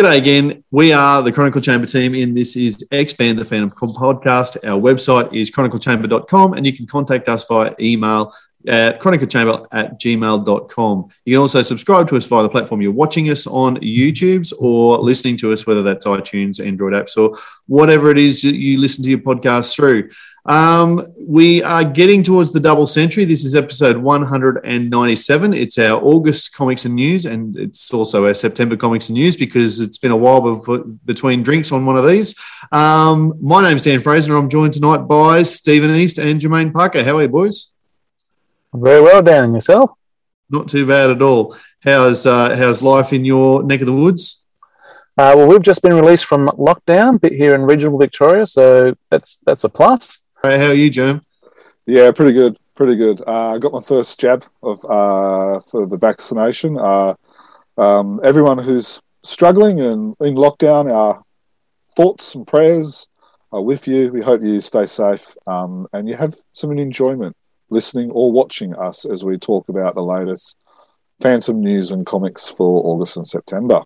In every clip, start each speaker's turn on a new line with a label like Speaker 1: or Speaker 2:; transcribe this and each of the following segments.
Speaker 1: G'day again. We are the Chronicle Chamber team, and this is Expand the Phantom podcast. Our website is chroniclechamber.com, and you can contact us via email at chroniclechamber at gmail.com. You can also subscribe to us via the platform you're watching us on YouTube's or listening to us, whether that's iTunes, Android apps, or whatever it is that you listen to your podcast through. Um, we are getting towards the double century. This is episode 197. It's our August comics and news, and it's also our September comics and news because it's been a while between drinks on one of these. Um, my name's Dan Fraser, and I'm joined tonight by Stephen East and Jermaine Parker. How are you, boys?
Speaker 2: Very well, Dan, and yourself?
Speaker 1: Not too bad at all. How's uh, how's life in your neck of the woods?
Speaker 2: Uh, well, we've just been released from lockdown here in regional Victoria, so that's that's a plus.
Speaker 1: Hey, how are you, Jim?
Speaker 3: Yeah, pretty good, pretty good. Uh, I got my first jab of uh, for the vaccination. Uh, um, everyone who's struggling and in lockdown, our thoughts and prayers are with you. We hope you stay safe um, and you have some enjoyment listening or watching us as we talk about the latest Phantom news and comics for August and September.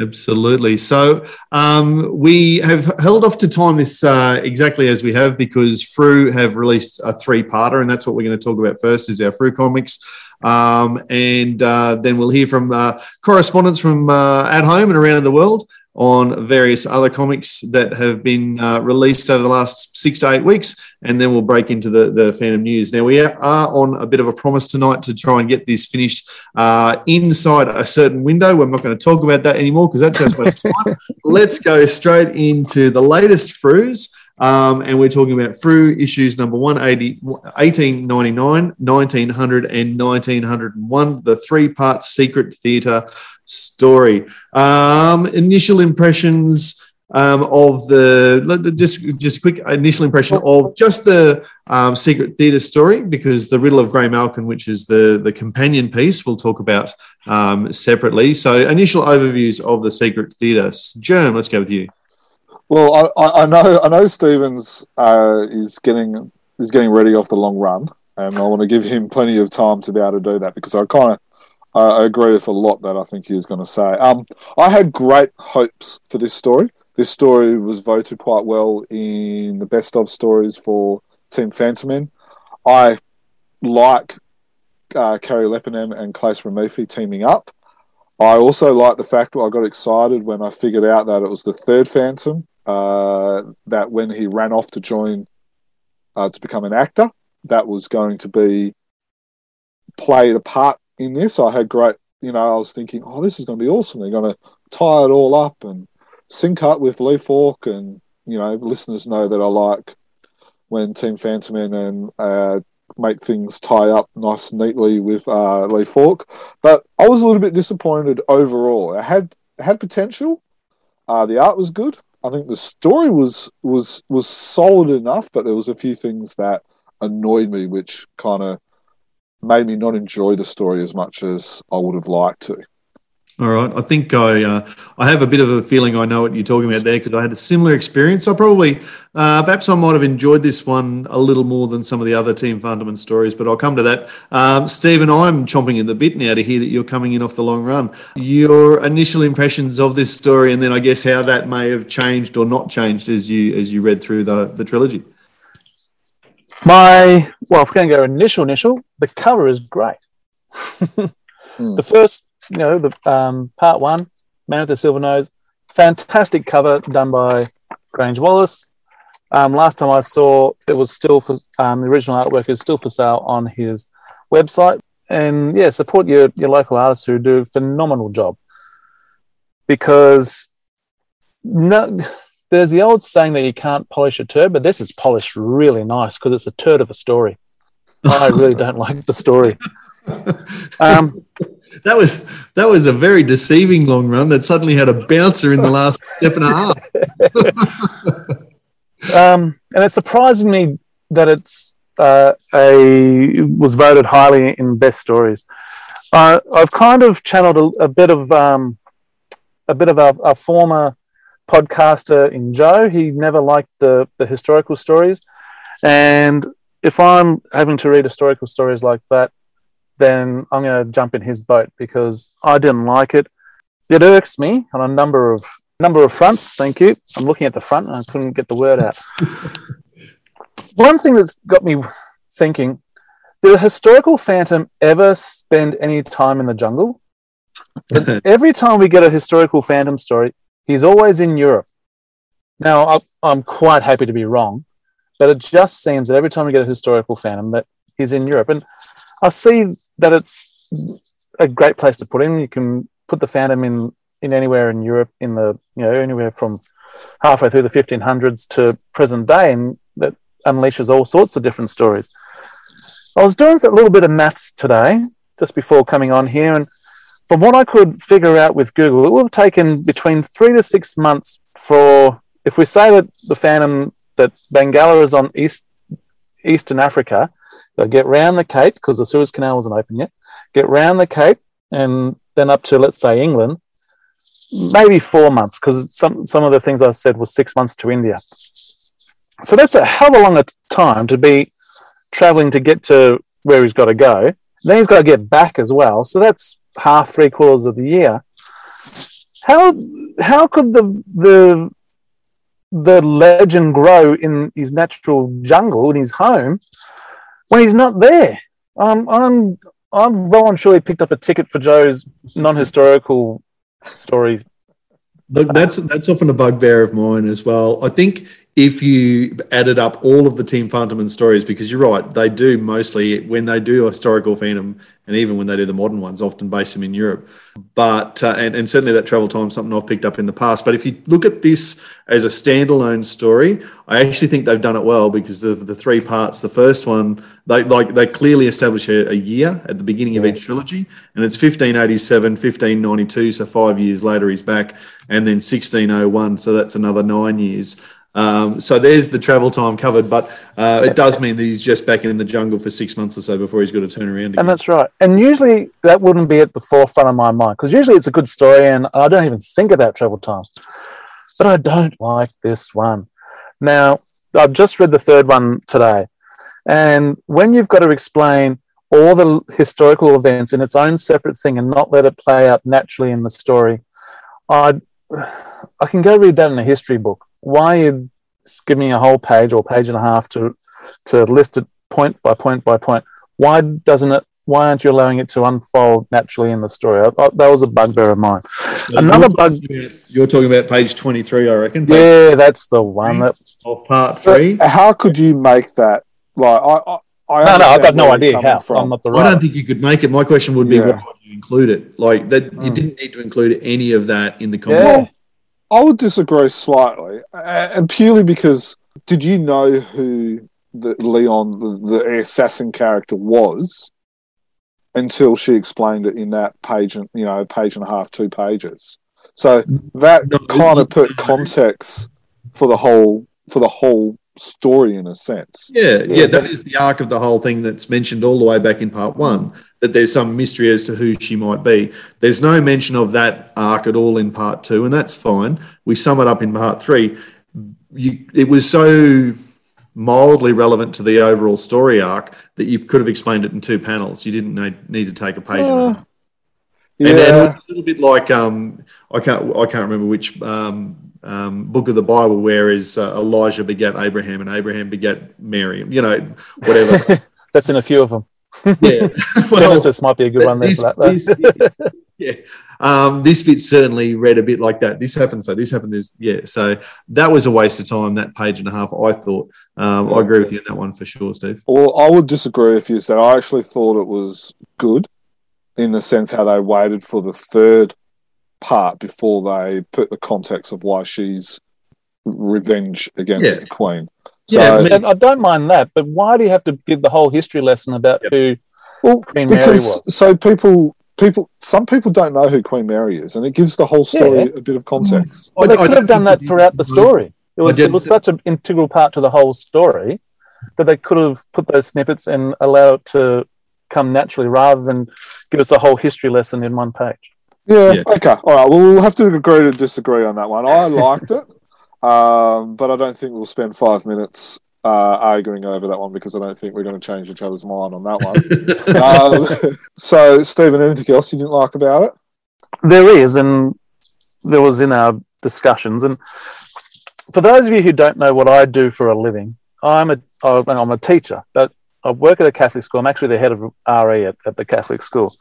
Speaker 1: Absolutely. So um, we have held off to time this uh, exactly as we have because Frew have released a three-parter, and that's what we're going to talk about first. Is our Frew comics, um, and uh, then we'll hear from uh, correspondents from uh, at home and around the world on various other comics that have been uh, released over the last six to eight weeks, and then we'll break into the, the Phantom news. Now, we are on a bit of a promise tonight to try and get this finished uh, inside a certain window. We're not going to talk about that anymore because that just wastes time. Let's go straight into the latest Frews. Um, and we're talking about Frew issues number 180, 1899, 1900, and 1901, the three part secret theatre story. Um, initial impressions um, of the just just quick initial impression of just the um, secret theatre story because the Riddle of Graymalkin, which is the the companion piece, we'll talk about um, separately. So initial overviews of the secret theatre. Germ, let's go with you.
Speaker 3: Well, I, I know I know Stevens uh, is getting is getting ready off the long run, and I want to give him plenty of time to be able to do that because I kind of I agree with a lot that I think he was going to say. Um, I had great hopes for this story. This story was voted quite well in the best of stories for Team Phantom I like uh, Kari Leppänen and Claes Reimerthi teaming up. I also like the fact I got excited when I figured out that it was the third Phantom, uh, that when he ran off to join uh, to become an actor, that was going to be played a part in this, I had great, you know, I was thinking, oh, this is going to be awesome. They're going to tie it all up and sync up with Lee Falk. And, you know, listeners know that I like when Team Phantom and uh, make things tie up nice neatly with uh, Lee Falk. But I was a little bit disappointed overall. It had, it had potential. Uh, the art was good. I think the story was was was solid enough, but there was a few things that annoyed me, which kind of made me not enjoy the story as much as I would have liked to.
Speaker 1: All right, I think I uh, I have a bit of a feeling I know what you're talking about there because I had a similar experience. I probably uh, perhaps I might have enjoyed this one a little more than some of the other Team Fantomen stories, but I'll come to that. Um, Stephen, I'm chomping at the bit now to hear that you're coming in off the long run. Your initial impressions of this story, and then I guess how that may have changed or not changed as you as you read through the the trilogy.
Speaker 2: My well, if we're going to go initial initial, the cover is great. mm. The first, you know, the um, part one, Man with the Silver Nose, fantastic cover done by Grange Wallace. Um, last time I saw it was still for um, the original artwork is still for sale on his website. And yeah, support your, your local artists who do a phenomenal job because no there's the old saying that you can't polish a turd, but this is polished really nice because it's a turd of a story. I really don't like the story.
Speaker 1: Um, that was that was a very deceiving long run that suddenly had a bouncer in the last step and a
Speaker 2: half. um, and it's surprising me that it's uh, a was voted highly in best stories. Uh, I've kind of channeled a, a bit of um, a bit of a, a former podcaster in Joe. He never liked the, the historical stories. And if I'm having to read historical stories like that, then I'm going to jump in his boat because I didn't like it. it irks me on a number of number of fronts. Thank you. I'm looking at the front and I couldn't get the word out. One thing that's got me thinking: Did a historical phantom ever spend any time in the jungle? Every time we get a historical phantom story, he's always in Europe. Now, I'm quite happy to be wrong, but it just seems that every time we get a historical phantom, that he's in Europe, and I see that it's a great place to put him. You can put the phantom in in anywhere in Europe, in the you know anywhere from halfway through the 1500s to present day, and that unleashes all sorts of different stories. I was doing a little bit of maths today, just before coming on here, and from what I could figure out with Google, it would have taken between three to six months for, if we say that the Phantom, that Bengala is on East Eastern Africa, they'll get round the Cape because the Suez Canal wasn't open yet, get round the Cape and then up to, let's say, England, maybe four months because some, some of the things I said was six months to India. So that's a hell of a long time to be traveling to get to where he's got to go. Then he's got to get back as well. So that's half, three quarters of the year. How how could the the the legend grow in his natural jungle in his home when he's not there? Um, I'm I'm well and surely picked up a ticket for Joe's non-historical story.
Speaker 1: Look, that's that's often a bugbear of mine as well. I think if you added up all of the Team Phantom stories, because you're right, they do mostly when they do historical Phantom, and even when they do the modern ones, often base them in Europe. But uh, and, and certainly that travel time something I've picked up in the past. But if you look at this as a standalone story, I actually think they've done it well because of the three parts. The first one, they like they clearly establish a, a year at the beginning of each trilogy, and it's 1587, 1592, so five years later he's back, and then 1601, so that's another nine years. Um, so there's the travel time covered, but uh, it does mean that he's just back in the jungle for six months or so before he's got to turn around again.
Speaker 2: And that's right. And usually that wouldn't be at the forefront of my mind because usually it's a good story and I don't even think about travel times. But I don't like this one. Now, I've just read the third one today. And when you've got to explain all the historical events in its own separate thing and not let it play out naturally in the story, I I can go read that in a history book why you give me a whole page or page and a half to to list it point by point by point? Why doesn't it? Why aren't you allowing it to unfold naturally in the story? I, I, that was a bugbear of mine. Another bug.
Speaker 1: You're talking about page 23, I reckon.
Speaker 2: Yeah, that's the one. That,
Speaker 1: of part three.
Speaker 3: How could you make that? Like, I, I I
Speaker 2: no, no, I've got no idea how. From. I'm not the
Speaker 1: right. I don't think you could make it. My question would be, yeah. why you include it? Like that, mm. you didn't need to include any of that in the content.
Speaker 3: Yeah. I would disagree slightly, uh, and purely because did you know who the Leon, the, the assassin character, was until she explained it in that page, and you know, page and a half, two pages. So that no, kind of put context for the whole for the whole story in a sense.
Speaker 1: Yeah, yeah, that is the arc of the whole thing that's mentioned all the way back in part one. That there's some mystery as to who she might be. There's no mention of that arc at all in part two, and that's fine. We sum it up in part three. You, it was so mildly relevant to the overall story arc that you could have explained it in two panels. You didn't need, need to take a page. Yeah. And, and, a little bit like um, I can't I can't remember which um, um, book of the Bible, where is uh, Elijah begat Abraham and Abraham begat Mary. You know, whatever.
Speaker 2: That's in a few of them.
Speaker 1: Yeah,
Speaker 2: well, Genesis might be a good one there this, for
Speaker 1: that. This, yeah, um, this bit certainly read a bit like that. This happened, so this happened. This, yeah, so that was a waste of time. That page and a half, I thought. Um, yeah. I agree with you on that one for sure, Steve.
Speaker 3: Well, I would disagree with you. That I actually thought it was good in the sense how they waited for the third part before they put the context of why she's revenge against yeah. the queen.
Speaker 2: So, yeah, I don't mind that, but why do you have to give the whole history lesson about yep. who well, Queen because, Mary was?
Speaker 3: So people, people, some people don't know who Queen Mary is, and it gives the whole story yeah. a bit of context.
Speaker 2: Well, they could have done that throughout the story. It was, it was such an integral part to the whole story that they could have put those snippets and allow it to come naturally rather than give us a whole history lesson in one page.
Speaker 3: Yeah, yeah. Okay. All right. Well, we'll have to agree to disagree on that one. I liked it, um, but I don't think we'll spend five minutes uh, arguing over that one because I don't think we're going to change each other's mind on that one. um, so, Stephen, anything else you didn't like about it?
Speaker 2: There is, and there was in our discussions. And for those of you who don't know what I do for a living, I'm a I'm a teacher, but I work at a Catholic school. I'm actually the head of RE at, at the Catholic school.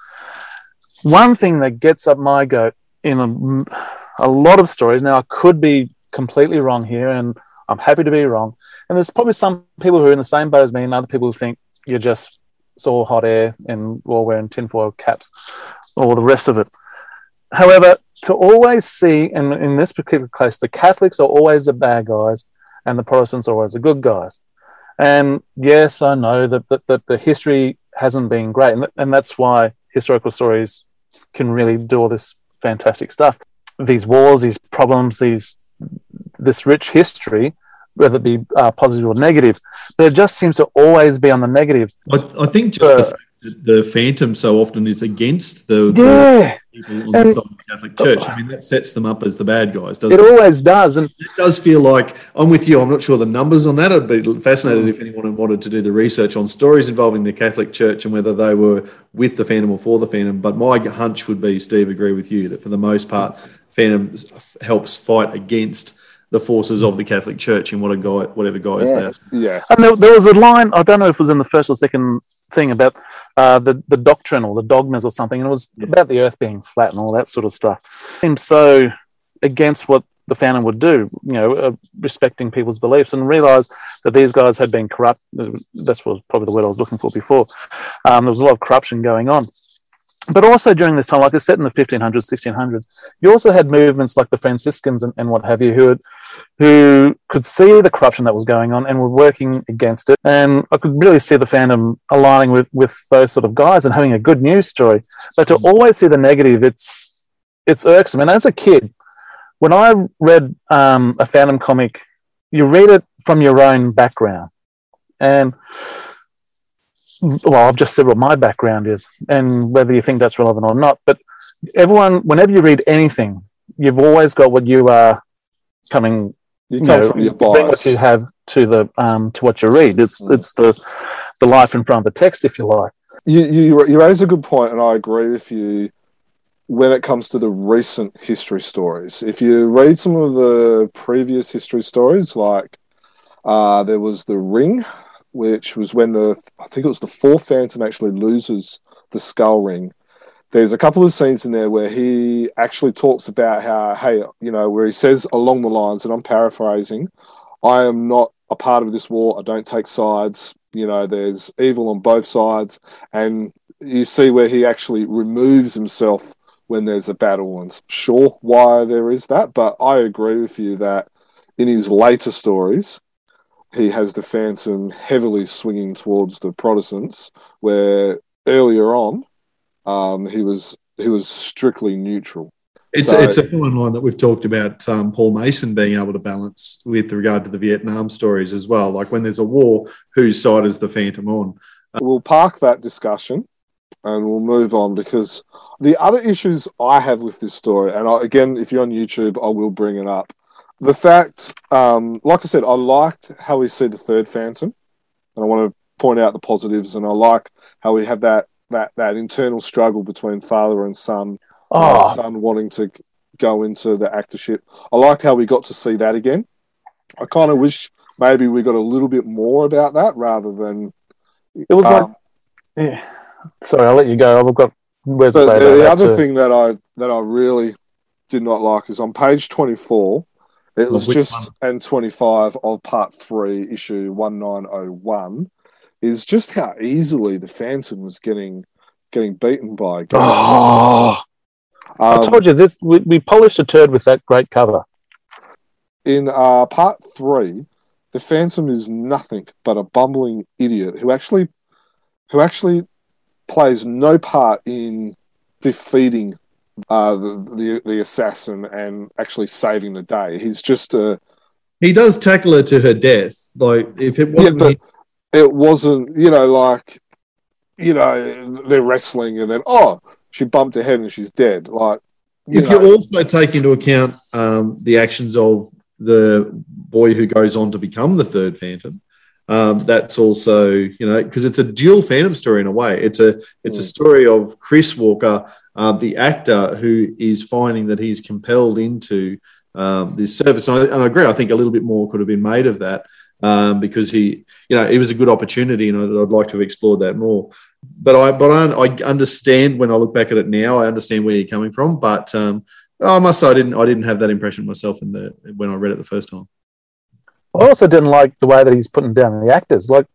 Speaker 2: One thing that gets up my goat in a, a lot of stories. Now, I could be completely wrong here, and I'm happy to be wrong. And there's probably some people who are in the same boat as me, and other people who think you're just saw hot air and all wearing tinfoil caps, or the rest of it. However, to always see, and in this particular case, the Catholics are always the bad guys, and the Protestants are always the good guys. And yes, I know that, that, that the history hasn't been great, and, and that's why historical stories can really do all this fantastic stuff. These wars, these problems, these this rich history, whether it be uh, positive or negative, but it just seems to always be on the negative.
Speaker 1: I, I think just uh, the the Phantom so often is against the,
Speaker 2: yeah.
Speaker 1: the people on and, the side of the Catholic Church. I mean, that sets them up as the bad guys, doesn't
Speaker 2: it?
Speaker 1: It
Speaker 2: always does. And
Speaker 1: it does feel like I'm with you. I'm not sure the numbers on that. I'd be fascinated if anyone wanted to do the research on stories involving the Catholic Church and whether they were with the Phantom or for the Phantom. But my hunch would be, Steve, agree with you that for the most part, Phantom helps fight against the forces of the Catholic Church in what a guy, whatever guy
Speaker 3: yeah.
Speaker 1: they are.
Speaker 3: Yeah.
Speaker 2: And there, there, was a line, I don't know if it was in the first or second thing about uh, the, the doctrine or the dogmas or something, and it was yeah. about the earth being flat and all that sort of stuff. It Seemed so against what the Phantom would do, you know, uh, respecting people's beliefs and realised that these guys had been corrupt. That's was probably the word I was looking for before. Um, there was a lot of corruption going on but also during this time, like I said in the 1500s, 1600s, you also had movements like the Franciscans and, and what have you, who had, who could see the corruption that was going on and were working against it. And I could really see the Phantom aligning with, with those sort of guys and having a good news story. But to always see the negative, it's it's irksome. And as a kid, when I read um, a Phantom comic, you read it from your own background, and well, I've just said what my background is, and whether you think that's relevant or not. But everyone, whenever you read anything, you've always got what you are coming.
Speaker 3: You, you know, from your bias.
Speaker 2: What you have to the um, to what you read. It's mm. it's the the life in front of the text, if you like.
Speaker 3: You, you you raise a good point, and I agree with you when it comes to the recent history stories. If you read some of the previous history stories, like uh, there was the Ring, which was when the I think it was the fourth Phantom actually loses the skull ring. There's a couple of scenes in there where he actually talks about how, hey, you know, where he says along the lines, and I'm paraphrasing, I am not a part of this war. I don't take sides. You know, there's evil on both sides. And you see where he actually removes himself when there's a battle. And sure, why there is that. But I agree with you that in his later stories, he has the Phantom heavily swinging towards the Protestants, where earlier on um, he was he was strictly neutral.
Speaker 1: It's, so, it's a fine line that we've talked about um, Paul Mason being able to balance with regard to the Vietnam stories as well. Like when there's a war, whose side is the Phantom on?
Speaker 3: we'll park that discussion and we'll move on because the other issues I have with this story, and I, again, if you're on YouTube, I will bring it up, the fact, um, like I said, I liked how we see the third Phantom, and I want to point out the positives. And I like how we have that that that internal struggle between father and son,
Speaker 2: oh.
Speaker 3: son wanting to go into the actorship. I liked how we got to see that again. I kind of wish maybe we got a little bit more about that rather than
Speaker 2: it was um, like. Yeah. Sorry, I'll let you go. I've got words to say.
Speaker 3: The,
Speaker 2: the
Speaker 3: other too. thing that I that I really did not like is on page twenty four it was just one? and 25 of part three, issue 1901, is just how easily the Phantom was getting getting beaten by.
Speaker 2: Oh, um, I told you this. We, we, polished a turd with that great cover.
Speaker 3: In uh, part three, the Phantom is nothing but a bumbling idiot who actually who actually plays no part in defeating uh, the, the, the assassin and actually saving the day. He's just a.
Speaker 1: He does tackle her to her death. Like if it wasn't,
Speaker 3: yeah, it wasn't. You know, like you know, they're wrestling and then oh, she bumped her head and she's dead. Like
Speaker 1: you if know. you also take into account um, the actions of the boy who goes on to become the third Phantom. Um, that's also you know because it's a dual Phantom story in a way. It's a it's a story of Chris Walker uh, the actor who is finding that he's compelled into um, this service. And I, and I, agree. I think a little bit more could have been made of that um, because he, you know, it was a good opportunity, and I'd, I'd like to have explored that more. But I, but I, I, understand when I look back at it now. I understand where you're coming from, but um, I must say I didn't, I didn't have that impression myself in the when I read it the first time.
Speaker 2: I also didn't like the way that he's putting down the actors. Like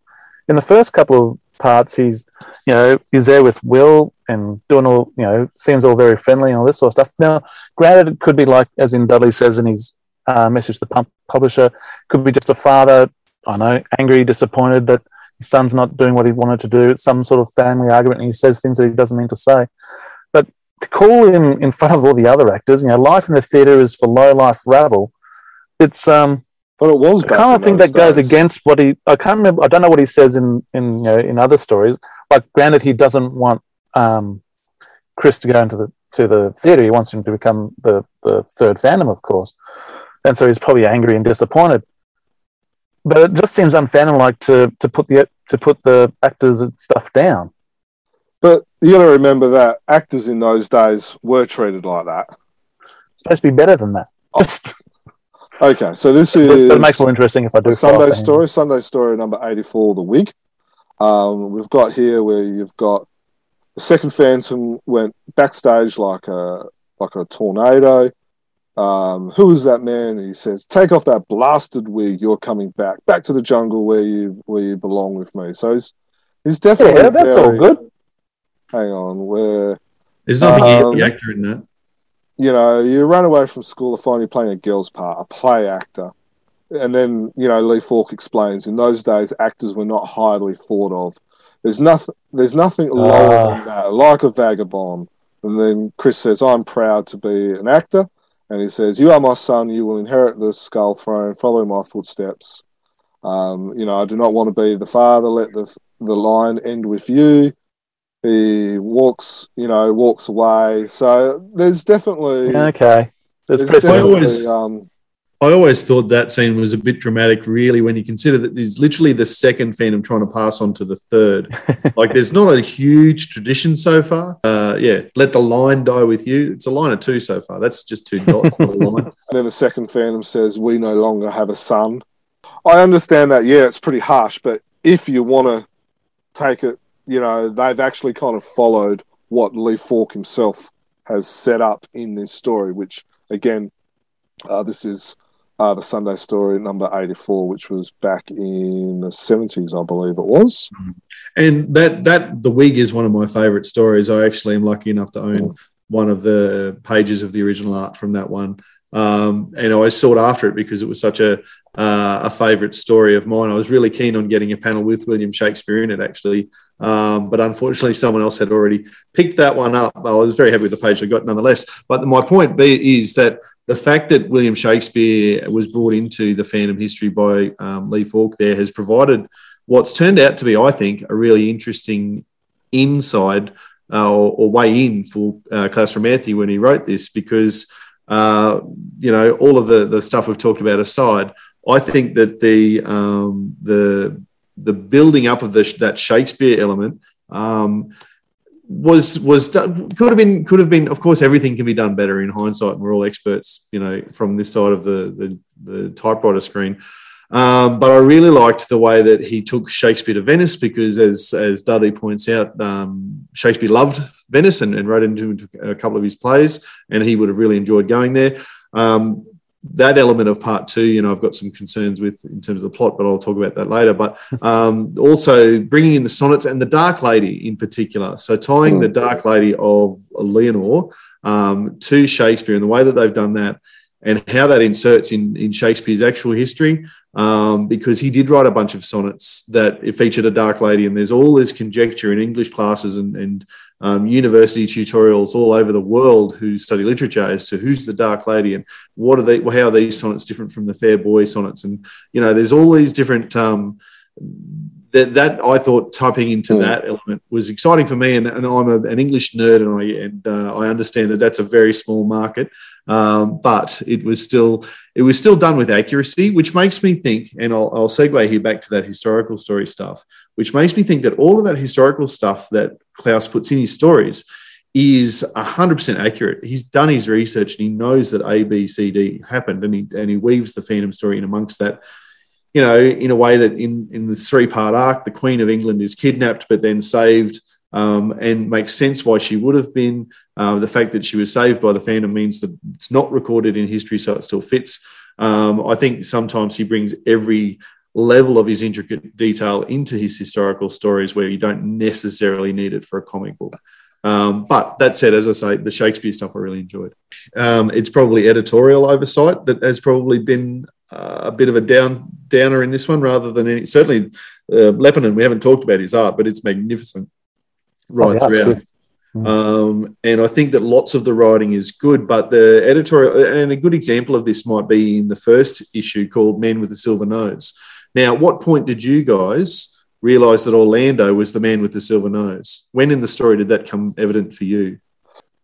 Speaker 2: in the first couple of parts, he's you know he's there with Will and doing all you know seems all very friendly and all this sort of stuff. Now, granted, it could be like as in Dudley says in his uh, message to the publisher, could be just a father. I know, angry, disappointed that his son's not doing what he wanted to do. It's some sort of family argument, and he says things that he doesn't mean to say. But to call him in front of all the other actors, you know, life in the theatre is for low life rabble. It's um,
Speaker 3: but it was.
Speaker 2: I kind of think that days. goes against what he. I can't remember. I don't know what he says in in you know, in other stories. Like, granted, he doesn't want um, Chris to go into the to the theatre. He wants him to become the the third Phantom, of course, and so he's probably angry and disappointed. But it just seems unphantom like to to put the to put the actors and stuff down.
Speaker 3: But you got to remember that actors in those days were treated like that.
Speaker 2: It's supposed to be better than that. Oh.
Speaker 3: Okay, so this is.
Speaker 2: It makes more interesting if I do.
Speaker 3: Sunday story, Sunday story number eighty-four, the wig. Um, we've got here where you've got the second Phantom went backstage like a like a tornado. Um, who is that man? He says, "Take off that blasted wig. You're coming back, back to the jungle where you where you belong with me." So he's he's definitely
Speaker 2: yeah, that's very, all good.
Speaker 3: Hang on, where
Speaker 1: there's nothing um, against the actor in that
Speaker 3: you know, you run away from school to find you playing a girl's part, a play actor. And then, you know, Lee Falk explains in those days actors were not highly thought of. There's nothing there's nothing lower uh. than that, like a vagabond. And then Chris says, I'm proud to be an actor. And he says, You are my son, you will inherit the skull throne, follow my footsteps. Um, you know, I do not want to be the father, let the the line end with you he walks, you know, walks away. So there's definitely
Speaker 2: okay.
Speaker 1: There's, there's definitely, always, um, I always thought that scene was a bit dramatic, really, when you consider that he's literally the second Phantom trying to pass on to the third. like, there's not a huge tradition so far. Uh, yeah, let the line die with you. It's a line of two so far. That's just two dots, not a line. And
Speaker 3: then the second Phantom says, "We no longer have a son." I understand that. Yeah, it's pretty harsh, but if you want to take it you know, they've actually kind of followed what Lee Falk himself has set up in this story, which again, uh, this is uh, the Sunday story number 84, which was back in the 70s, I believe it was.
Speaker 1: Mm-hmm. And that, that The Wig is one of my favorite stories. I actually am lucky enough to own one of the pages of the original art from that one. Um, and I sought after it because it was such a uh, a favourite story of mine. I was really keen on getting a panel with William Shakespeare in it, actually, um, but unfortunately, someone else had already picked that one up. I was very happy with the page I got, nonetheless. But my point be is that the fact that William Shakespeare was brought into the Phantom history by um, Lee Falk there has provided what's turned out to be, I think, a really interesting inside uh, or, or, way in for uh, Claes Reimerthi when he wrote this, because uh, you know all of the the stuff we've talked about aside, I think that the um, the the building up of the, that Shakespeare element um, was was could have been could have been. Of course, everything can be done better in hindsight, and we're all experts, you know, from this side of the the, the typewriter screen. Um, but I really liked the way that he took Shakespeare to Venice because, as as Dudley points out, um, Shakespeare loved Venice and, and wrote into a couple of his plays, and he would have really enjoyed going there. Um, that element of part two, you know, I've got some concerns with in terms of the plot, but I'll talk about that later. But um, also bringing in the sonnets and the Dark Lady in particular. So tying the Dark Lady of Leonore um, to Shakespeare and the way that they've done that and how that inserts in, in Shakespeare's actual history, um, because he did write a bunch of sonnets that featured a dark lady, and there's all this conjecture in English classes and, and um, university tutorials all over the world who study literature as to who's the dark lady and what are they, how are these sonnets different from the fair boy sonnets, and you know, there's all these different. Um, that, that I thought typing into mm. that element was exciting for me, and, and I'm a, an English nerd, and I and uh, I understand that that's a very small market, um, but it was still it was still done with accuracy, which makes me think, and I'll, I'll segue here back to that historical story stuff, which makes me think that all of that historical stuff that Klaus puts in his stories is 100% accurate. He's done his research and he knows that A, B, C, D happened and he, and he weaves the Phantom story in amongst that, you know, in a way that in, in the three part arc, the Queen of England is kidnapped but then saved um, and makes sense why she would have been. Uh, the fact that she was saved by the Phantom means that it's not recorded in history, so it still fits. Um, I think sometimes he brings every level of his intricate detail into his historical stories where you don't necessarily need it for a comic book. Um, but that said, as I say, the Shakespeare stuff I really enjoyed. Um, it's probably editorial oversight that has probably been uh, a bit of a down downer in this one, rather than any, certainly uh, Leppänen. We haven't talked about his art, but it's magnificent right oh, yeah, throughout. Mm. Um, and I think that lots of the writing is good, but the editorial and a good example of this might be in the first issue called "Men with the Silver Nose." Now, at what point did you guys? realize that Orlando was the man with the silver nose. When in the story did that come evident for you?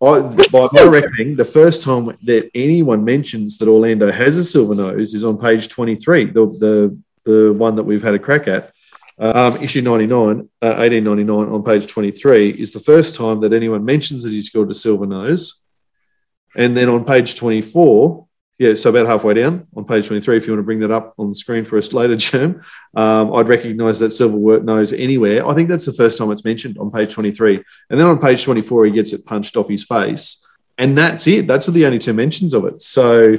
Speaker 1: I, by my reckoning, the first time that anyone mentions that Orlando has a silver nose is on page 23, the, the, the one that we've had a crack at. Um, issue 99, uh, 1899 on page 23 is the first time that anyone mentions that he's got a silver nose. And then on page 24, yeah, so about halfway down on page 23, if you want to bring that up on the screen for us later, Jim, um, I'd recognize that silver work nose anywhere. I think that's the first time it's mentioned on page 23. And then on page 24, he gets it punched off his face. And that's it. That's the only two mentions of it. So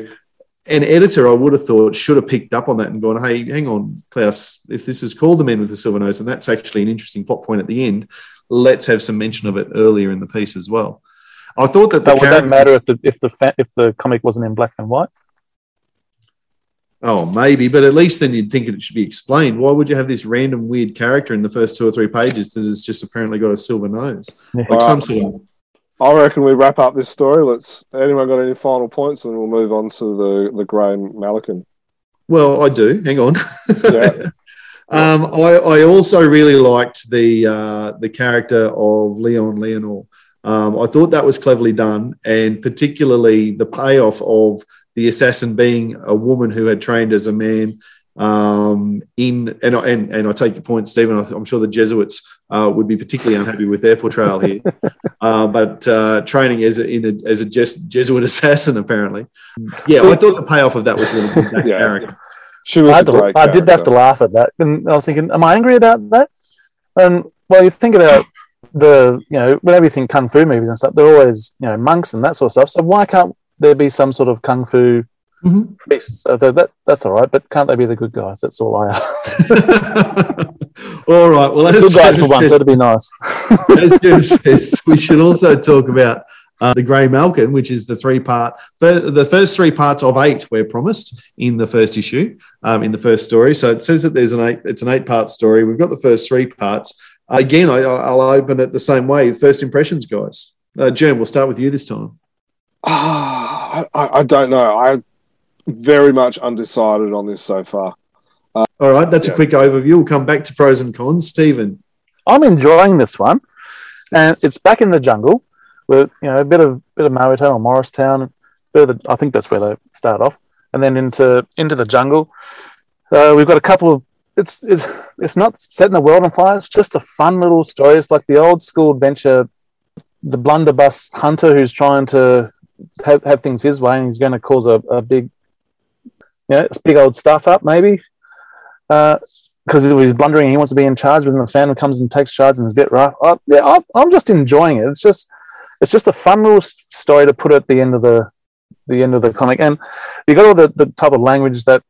Speaker 1: an editor, I would have thought, should have picked up on that and gone, hey, hang on, Klaus, if this is called The Men with the Silver Nose, and that's actually an interesting plot point at the end, let's have some mention of it earlier in the piece as well. I thought that.
Speaker 2: The would that matter if the if the fa- if the comic wasn't in black and white?
Speaker 1: Oh, maybe, but at least then you'd think it should be explained. Why would you have this random weird character in the first two or three pages that has just apparently got a silver nose, yeah. like some sort of?
Speaker 3: I reckon we wrap up this story. Let's. Anyone got any final points, and we'll move on to the the Grey Malkin.
Speaker 1: Well, I do. Hang on. yeah. um, I, I also really liked the uh, the character of Leon Leonor. Um, I thought that was cleverly done, and particularly the payoff of the assassin being a woman who had trained as a man. Um, in and, and and I take your point, Stephen. I'm sure the Jesuits uh, would be particularly unhappy with their portrayal here, uh, but uh, training as a, in a, as a Jesuit assassin, apparently. Yeah, I thought the payoff of that was really good. That yeah. character.
Speaker 2: She was I, to, I did have to laugh at that, and I was thinking, am I angry about that? And well, you think about the you know with everything kung fu movies and stuff, they're always you know monks and that sort of stuff. So why can't there be some sort of kung fu mm-hmm. priests? Uh, that that's all right, but can't they be the good guys? That's all I ask.
Speaker 1: all right. Well,
Speaker 2: good guys for once. That'd be nice.
Speaker 1: as Jim says, we should also talk about uh, the Grey Malkin, which is the three part, the first three parts of eight we're promised in the first issue, um, in the first story. So it says that there's an eight, it's an eight part story. We've got the first three parts. Again, I, will open it the same way. First impressions, guys. Uh, Jen, we'll start with you this time.
Speaker 3: Ah, I, I, don't know. I'm very much undecided on this so far.
Speaker 1: Uh, All right, that's yeah. a quick overview. We'll come back to pros and cons. Stephen,
Speaker 2: I'm enjoying this one, and it's back in the jungle with you know a bit of bit of Mariotown or Morristown. Bit of the, I think that's where they start off, and then into into the jungle. Uh, we've got a couple of it's it, it's not setting the world on fire. It's just a fun little story. It's like the old school adventure, the blunderbuss hunter who's trying to have, have things his way, and he's going to cause a, a big, you know, it's big old stuff up maybe. Because uh, he's blundering, and he wants to be in charge. but then the family comes and takes charge, and it's a bit rough. I, yeah, I, I'm just enjoying it. It's just, it's just a fun little story to put at the end of the, the end of the comic, and you got all the, the type of language that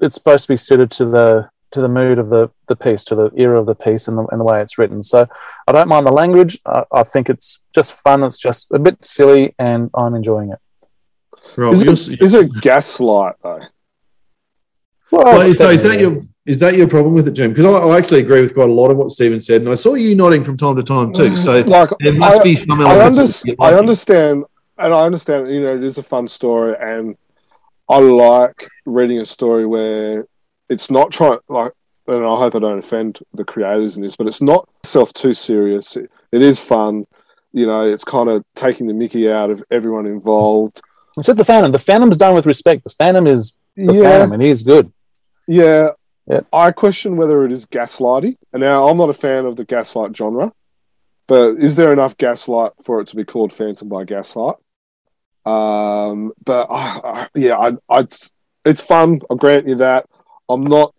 Speaker 2: it's supposed to be suited to the to the mood of the, the piece, to the era of the piece, and the, and the way it's written. So I don't mind the language. I, I think it's just fun. It's just a bit silly, and I'm enjoying it.
Speaker 3: Right. Is, it, is it gaslight though?
Speaker 1: Well, well is, is, that your is that your problem with it, Jim? Because I, I, actually agree with quite a lot of what Stephen said, and I saw you nodding from time to time too. So like, there must I, be some.
Speaker 3: I, under, I understand, and I understand. You know, it is a fun story, and I like reading a story where it's not trying like and I hope I don't offend the creators in this, but it's not self too serious. It, it is fun. You know, it's kind of taking the mickey out of everyone involved.
Speaker 2: Except the Phantom. The Phantom's done with respect. The Phantom is the yeah. Phantom, and he's good.
Speaker 3: Yeah. yeah. I question whether it is gaslighting. And now I'm not a fan of the gaslight genre. but is there enough gaslight for it to be called Phantom by Gaslight? Um, but uh, uh, yeah, I, I, it's fun. I'll grant you that. I'm not.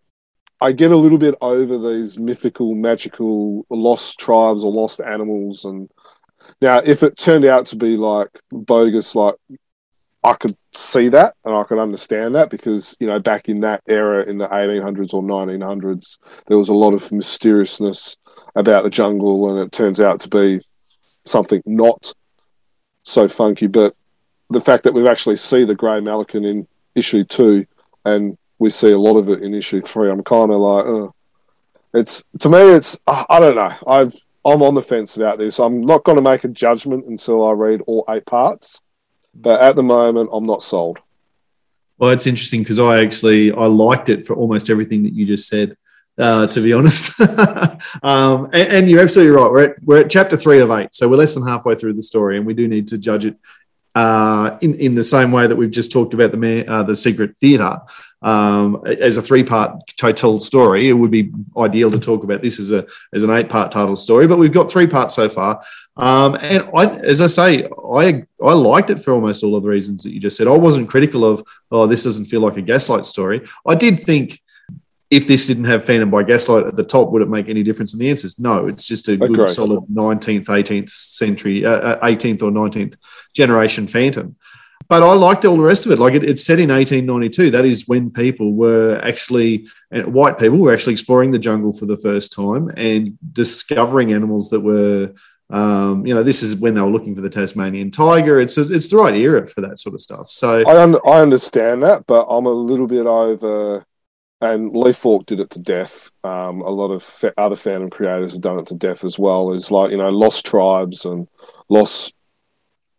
Speaker 3: I get a little bit over these mythical, magical, lost tribes or lost animals, and now if it turned out to be like bogus, like I could see that and I could understand that because you know back in that era in the 1800s or 1900s there was a lot of mysteriousness about the jungle and it turns out to be something not so funky but the fact that we actually see the grey Malekin in issue two and we see a lot of it in issue three I'm kind of like oh. it's to me it's I don't know I've I'm on the fence about this I'm not going to make a judgment until I read all eight parts but at the moment, I'm not sold.
Speaker 1: Well, it's interesting because I actually I liked it for almost everything that you just said. Uh, to be honest, um, and, and, you're absolutely right. We're at, we're at chapter three of eight, so we're less than halfway through the story, and we do need to judge it uh, in in the same way that we've just talked about the uh, the secret theatre um, as a three part total story. It would be ideal to talk about this as a as an eight part total story, but we've got three parts so far. Um, and I, as I say, I I liked it for almost all of the reasons that you just said. I wasn't critical of oh this doesn't feel like a gaslight story. I did think if this didn't have Phantom by Gaslight at the top, would it make any difference? And the answer is no. It's just a good, solid 19th, 18th century, uh, 18th uh, or 19th generation Phantom. But I liked all the rest of it. Like it, it's set in 1892. That is when people were actually, uh, white people were actually exploring the jungle for the first time and discovering animals that were um, you know, this is when they were looking for the Tasmanian tiger. It's a, it's the right era for that sort of stuff. So
Speaker 3: I un- I understand that, but I'm a little bit over and Lee Falk did it to death. Um, a lot of fa- other fandom creators have done it to death as well. Is like you know lost tribes and lost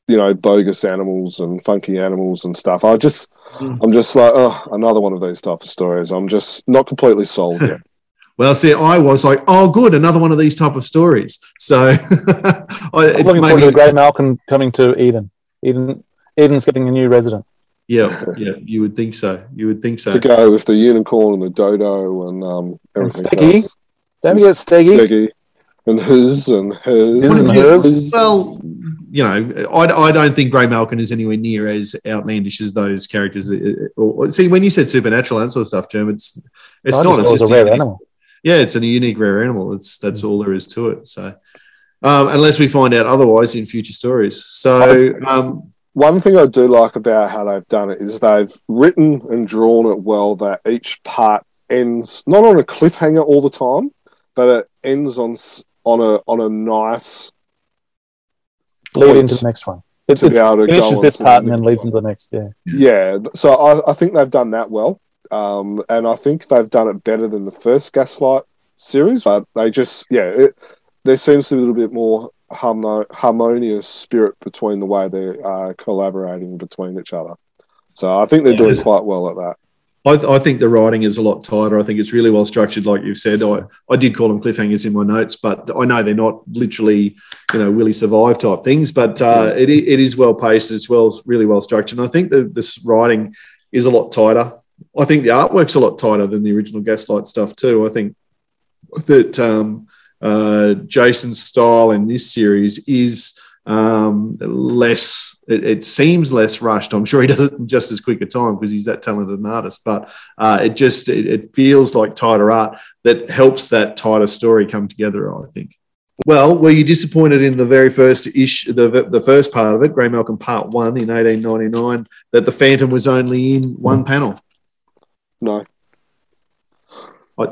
Speaker 3: you know bogus animals and funky animals and stuff. I just mm. I'm just like oh another one of these type of stories. I'm just not completely sold yet.
Speaker 1: Well, see, I was like, "Oh, good, another one of these type of stories." So, I,
Speaker 2: am looking forward to the Grey Malekin coming to Eden. Eden, Eden's getting a new resident.
Speaker 1: Yeah, yeah, you would think so. You would think so.
Speaker 3: To go with the unicorn and the dodo and um, everything and Steggy. else.
Speaker 2: Don't forget Steggy. Steggy.
Speaker 3: And his and his.
Speaker 2: His and hers.
Speaker 1: Well, you know, I, I don't think Grey Malekin is anywhere near as outlandish as those characters. Or, see, when you said supernatural and sort of stuff, Jim, it's it's not.
Speaker 2: It's a rare animal.
Speaker 1: Yeah, it's a unique rare animal. It's that's mm. all there is to it. So, um, unless we find out otherwise in future stories. So, um,
Speaker 3: one thing I do like about how they've done it is they've written and drawn it well that each part ends not on a cliffhanger all the time, but it ends on on a on a nice
Speaker 2: lead into the next one. It, to be able to finishes this part and then leads one. into the next. Yeah,
Speaker 3: yeah. So I, I think they've done that well, um, and I think they've done it better than the first Gaslight series. But they just yeah, it, there seems to be a little bit more harmonious spirit between the way they're uh, collaborating between each other. So I think they're doing quite well at that.
Speaker 1: I, th- I, think the writing is a lot tighter. I think it's really well structured, like you've said. I, I did call them cliffhangers in my notes, but I know they're not literally, you know, Willie survive type things. But uh, it, it is well paced. It's well, really well structured. And I think the this writing is a lot tighter. I think the artwork's a lot tighter than the original Gaslight stuff too. I think that um, uh, Jason's style in this series is um, less. It, it, seems less rushed. I'm sure he does it in just as quick a time because he's that talented an artist. But uh, it just it, it feels like tighter art that helps that tighter story come together. I think. Well, were you disappointed in the very first issue, the, the first part of it, Grey Malkin Part One in 1899, that the Phantom was only in one panel?
Speaker 3: No.
Speaker 1: I,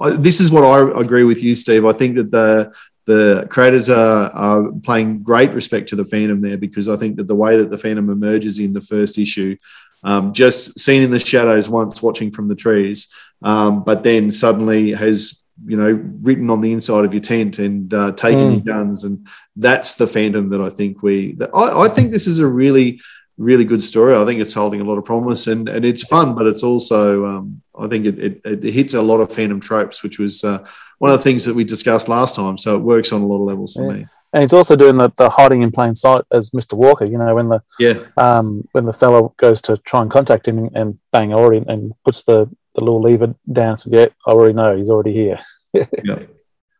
Speaker 1: I, this is what I agree with you, Steve. I think that the the creators are, are paying great respect to the Phantom there because I think that the way that the Phantom emerges in the first issue, um, just seen in the shadows once, watching from the trees, um, but then suddenly has you know written on the inside of your tent and uh, taking mm. your guns, and that's the Phantom that I think we. That I, I think this is a really really good story. I think it's holding a lot of promise and, and it's fun, but it's also, um, I think it, it, it, hits a lot of Phantom tropes, which was uh, one of the things that we discussed last time. So it works on a lot of levels for yeah. me.
Speaker 2: And he's also doing the, the hiding in plain sight as Mr. Walker. You know, when the
Speaker 1: yeah
Speaker 2: um, when the fellow goes to try and contact him and bang already and puts the, the little lever down. So yeah, I already know he's already here.
Speaker 1: yeah.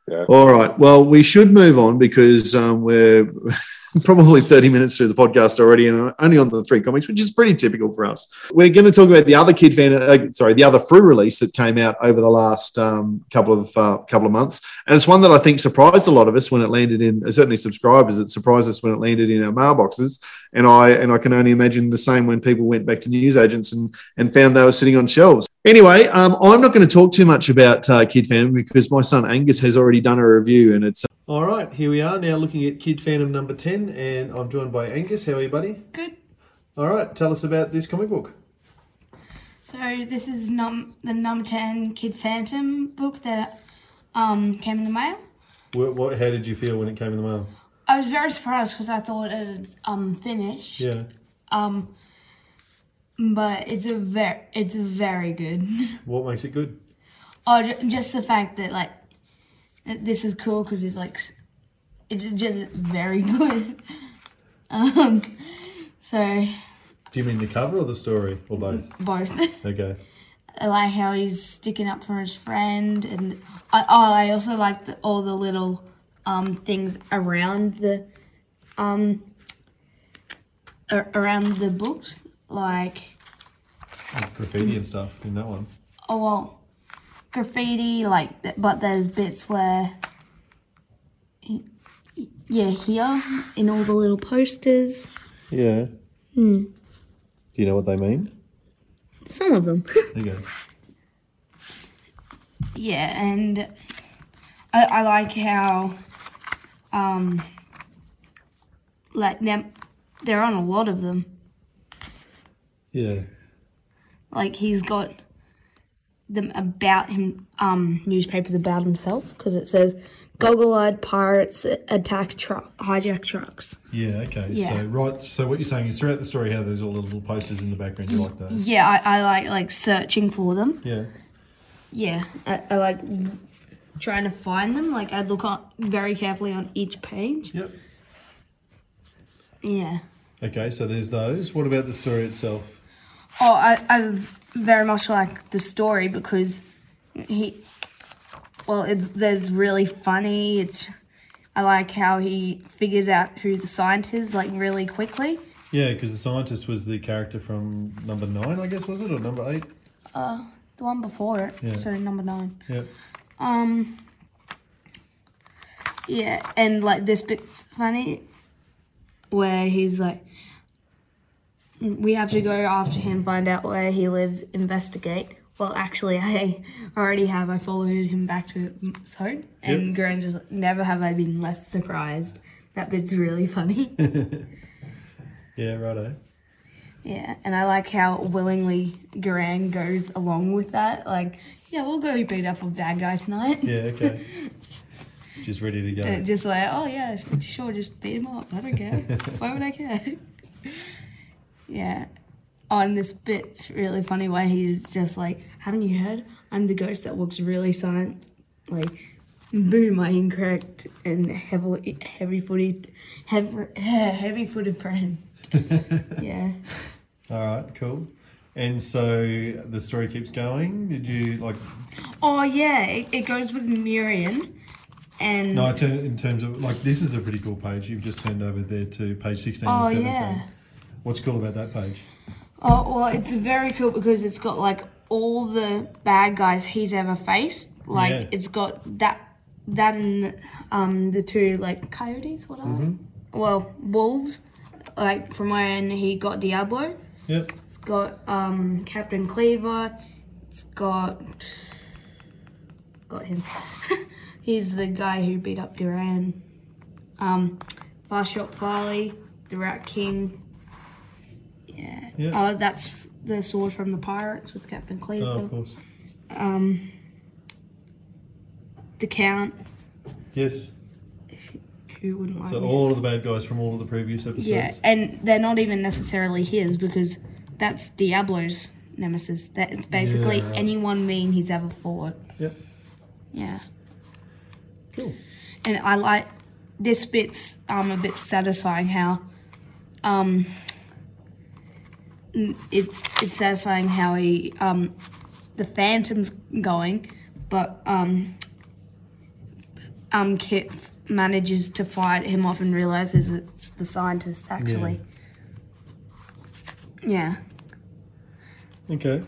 Speaker 3: Yeah.
Speaker 1: All right. Well, we should move on because um, we're probably 30 minutes through the podcast already and only on the three comics, which is pretty typical for us. We're going to talk about the other kid fan, uh, sorry, the other Frew release that came out over the last um, couple of uh, couple of months, and it's one that I think surprised a lot of us when it landed in. Certainly, subscribers, it surprised us when it landed in our mailboxes, and I and I can only imagine the same when people went back to newsagents and and found they were sitting on shelves. Anyway, um, I'm not going to talk too much about uh, Kid Phantom because my son Angus has already done a review, and it's. All right, here we are now looking at Kid Phantom number 10, and I'm joined by Angus. How are you, buddy?
Speaker 4: Good.
Speaker 1: All right, tell us about this comic book.
Speaker 4: So this is num the number ten Kid Phantom book that um came in the mail.
Speaker 1: What, what, how did you feel when it came in the mail?
Speaker 4: I was very surprised because I thought it had um finished.
Speaker 1: Yeah.
Speaker 4: Um, but it's a very it's very good.
Speaker 1: What makes it good?
Speaker 4: oh, just the fact that like this is cool because it's like it's just very good. um, so
Speaker 1: Do you mean the cover or the story, or both?
Speaker 4: both.
Speaker 1: Okay.
Speaker 4: I like how he's sticking up for his friend, and I, oh, I also like the, all the little um, things around the um, around the books, like
Speaker 1: Graffiti and stuff in that one.
Speaker 4: oh well, graffiti, like but there's bits where, yeah, here in all the little posters,
Speaker 1: Yeah.
Speaker 4: Hmm.
Speaker 1: Do you know what they mean?
Speaker 4: some of them.
Speaker 1: There you go.
Speaker 4: Yeah, and I, I like how, um, like them, they're on a lot of them.
Speaker 1: Yeah.
Speaker 4: Like he's got them about him, um, newspapers about himself because it says goggle-eyed pirates attack truck, hijack trucks.
Speaker 1: Yeah. Okay.
Speaker 4: Yeah.
Speaker 1: So right. So what you're saying is throughout the story, how there's all the little posters in the background. You like those?
Speaker 4: Yeah, I, I like like searching for them.
Speaker 1: Yeah.
Speaker 4: Yeah, I, I like trying to find them. Like I'd look on very carefully on each page.
Speaker 1: Yep.
Speaker 4: Yeah.
Speaker 1: Okay. So there's those. What about the story itself?
Speaker 4: Oh, I, I very much like the story because he, well, it's there's really funny. It's I like how he figures out who the scientist is like really quickly.
Speaker 1: Yeah, because the scientist was the character from number nine, I guess, was it, or number eight?
Speaker 4: Uh, the one before it,
Speaker 1: Yeah.
Speaker 4: so number nine.
Speaker 1: Yep.
Speaker 4: Um, yeah, and like this bit's funny, where he's like, we have to go after him, find out where he lives, investigate. Well, actually, I already have. I followed him back to his home, and
Speaker 1: Yep.
Speaker 4: Just never have I been less surprised. That bit's really funny.
Speaker 1: Yeah. Righto.
Speaker 4: yeah, and I like how willingly Garang goes along with that. Like, yeah, we'll go beat up a bad guy tonight.
Speaker 1: Yeah. Okay. Just ready to go.
Speaker 4: Just like, oh yeah, sure, just beat him up. I don't care. Why would I care? Yeah. Oh, and this bit's really funny where he's just like, haven't you heard? I'm the ghost that walks really silent. Like, boom, my incorrect and heavy, heavy-footed, heavy, heavy-footed friend. yeah.
Speaker 1: All right. Cool. And so the story keeps going. Did you like?
Speaker 4: Oh yeah, it, it goes with Murian, and
Speaker 1: No, in terms of like this is a pretty cool page. You've just turned over there to page sixteen
Speaker 4: oh
Speaker 1: and seventeen.
Speaker 4: yeah.
Speaker 1: What's cool about that page?
Speaker 4: Oh well, it's very cool because it's got like all the bad guys he's ever faced. Like
Speaker 1: Yeah.
Speaker 4: it's got that that and um the two like coyotes. What are they? Well, wolves. Like from when he got Diablo.
Speaker 1: Yep.
Speaker 4: It's got um Captain Cleaver. It's got got him. He's the guy who beat up Duran. Um, Fast Shot Farley, the Rat King. Yeah.
Speaker 1: Yeah.
Speaker 4: Oh, that's the sword from the pirates with Captain
Speaker 1: Oh,
Speaker 4: Cleaver.
Speaker 1: of course.
Speaker 4: Um, the Count.
Speaker 1: Yes.
Speaker 4: Who wouldn't like
Speaker 1: So all of the bad guys from all of the previous episodes.
Speaker 4: Yeah, and they're not even necessarily his because that's Diablo's nemesis. That it's basically
Speaker 1: Yeah,
Speaker 4: anyone mean he's ever fought.
Speaker 1: Yep.
Speaker 4: Yeah.
Speaker 1: Cool.
Speaker 4: and I like this bit's um a bit satisfying how um it's it's satisfying how he um the phantom's going but um um, Kit manages to fight him off and realizes it's the scientist actually. Yeah.
Speaker 5: Okay.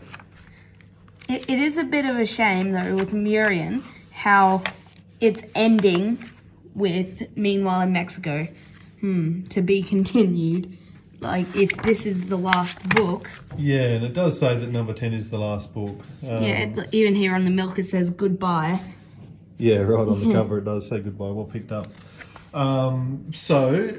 Speaker 4: It, it is a bit of a shame though with Murian how it's ending with Meanwhile in Mexico. Hmm, to be continued. Like if this is the last book,
Speaker 5: Yeah, and it does say that number 10 is the last book. Um,
Speaker 4: yeah, even here on the milk it says goodbye.
Speaker 5: Yeah, right on the cover it does say goodbye. Well picked up. Um, so,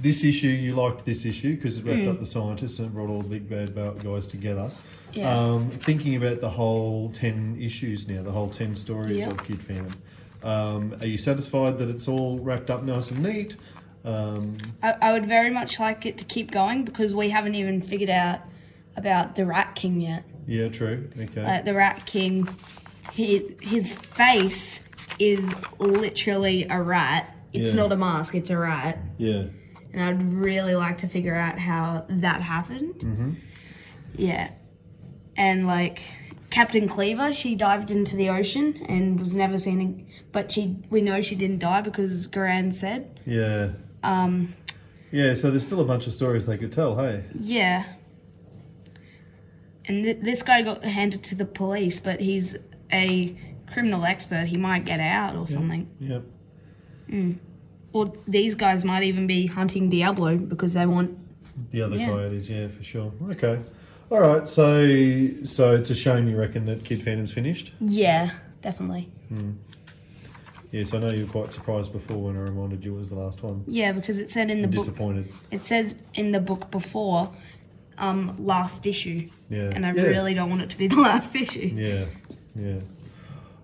Speaker 5: this issue, you liked this issue because it wrapped up the scientists and brought all the big bad guys together.
Speaker 4: Yeah.
Speaker 5: Um, thinking about the whole 10 issues now, the whole 10 stories
Speaker 4: Yeah.
Speaker 5: of Kid Phantom, um, are you satisfied that it's all wrapped up nice and neat? Um,
Speaker 4: I, I would very much like it to keep going because we haven't even figured out about the Rat King yet.
Speaker 5: yeah, true. Okay.
Speaker 4: Uh, the Rat King, his, his face is literally a rat. It's
Speaker 5: Yeah.
Speaker 4: not a mask, it's a rat.
Speaker 5: yeah.
Speaker 4: And I'd really like to figure out how that happened.
Speaker 5: Mhm.
Speaker 4: Yeah. And like Captain Cleaver, she dived into the ocean and was never seen, but she we know she didn't die because Garan said.
Speaker 5: Yeah.
Speaker 4: Um,
Speaker 5: Yeah, so there's still a bunch of stories they could tell, hey?
Speaker 4: yeah. And th- this guy got handed to the police, but he's a criminal expert. He might get out or something.
Speaker 5: Yep.
Speaker 4: Or these guys might even be hunting Diablo because they want.
Speaker 5: The other
Speaker 4: Yeah.
Speaker 5: coyotes, yeah, for sure. Okay. All right, so so it's a shame you reckon that Kid Phantom's finished.
Speaker 4: Yeah, definitely.
Speaker 5: Yes, I know you were quite surprised before when I reminded you it was the last one.
Speaker 4: Yeah, because it said in the
Speaker 5: And
Speaker 4: book.
Speaker 5: disappointed.
Speaker 4: It says in the book before, um, last issue.
Speaker 5: Yeah.
Speaker 4: And I
Speaker 5: yeah.
Speaker 4: really don't want it to be the last issue.
Speaker 5: Yeah, yeah.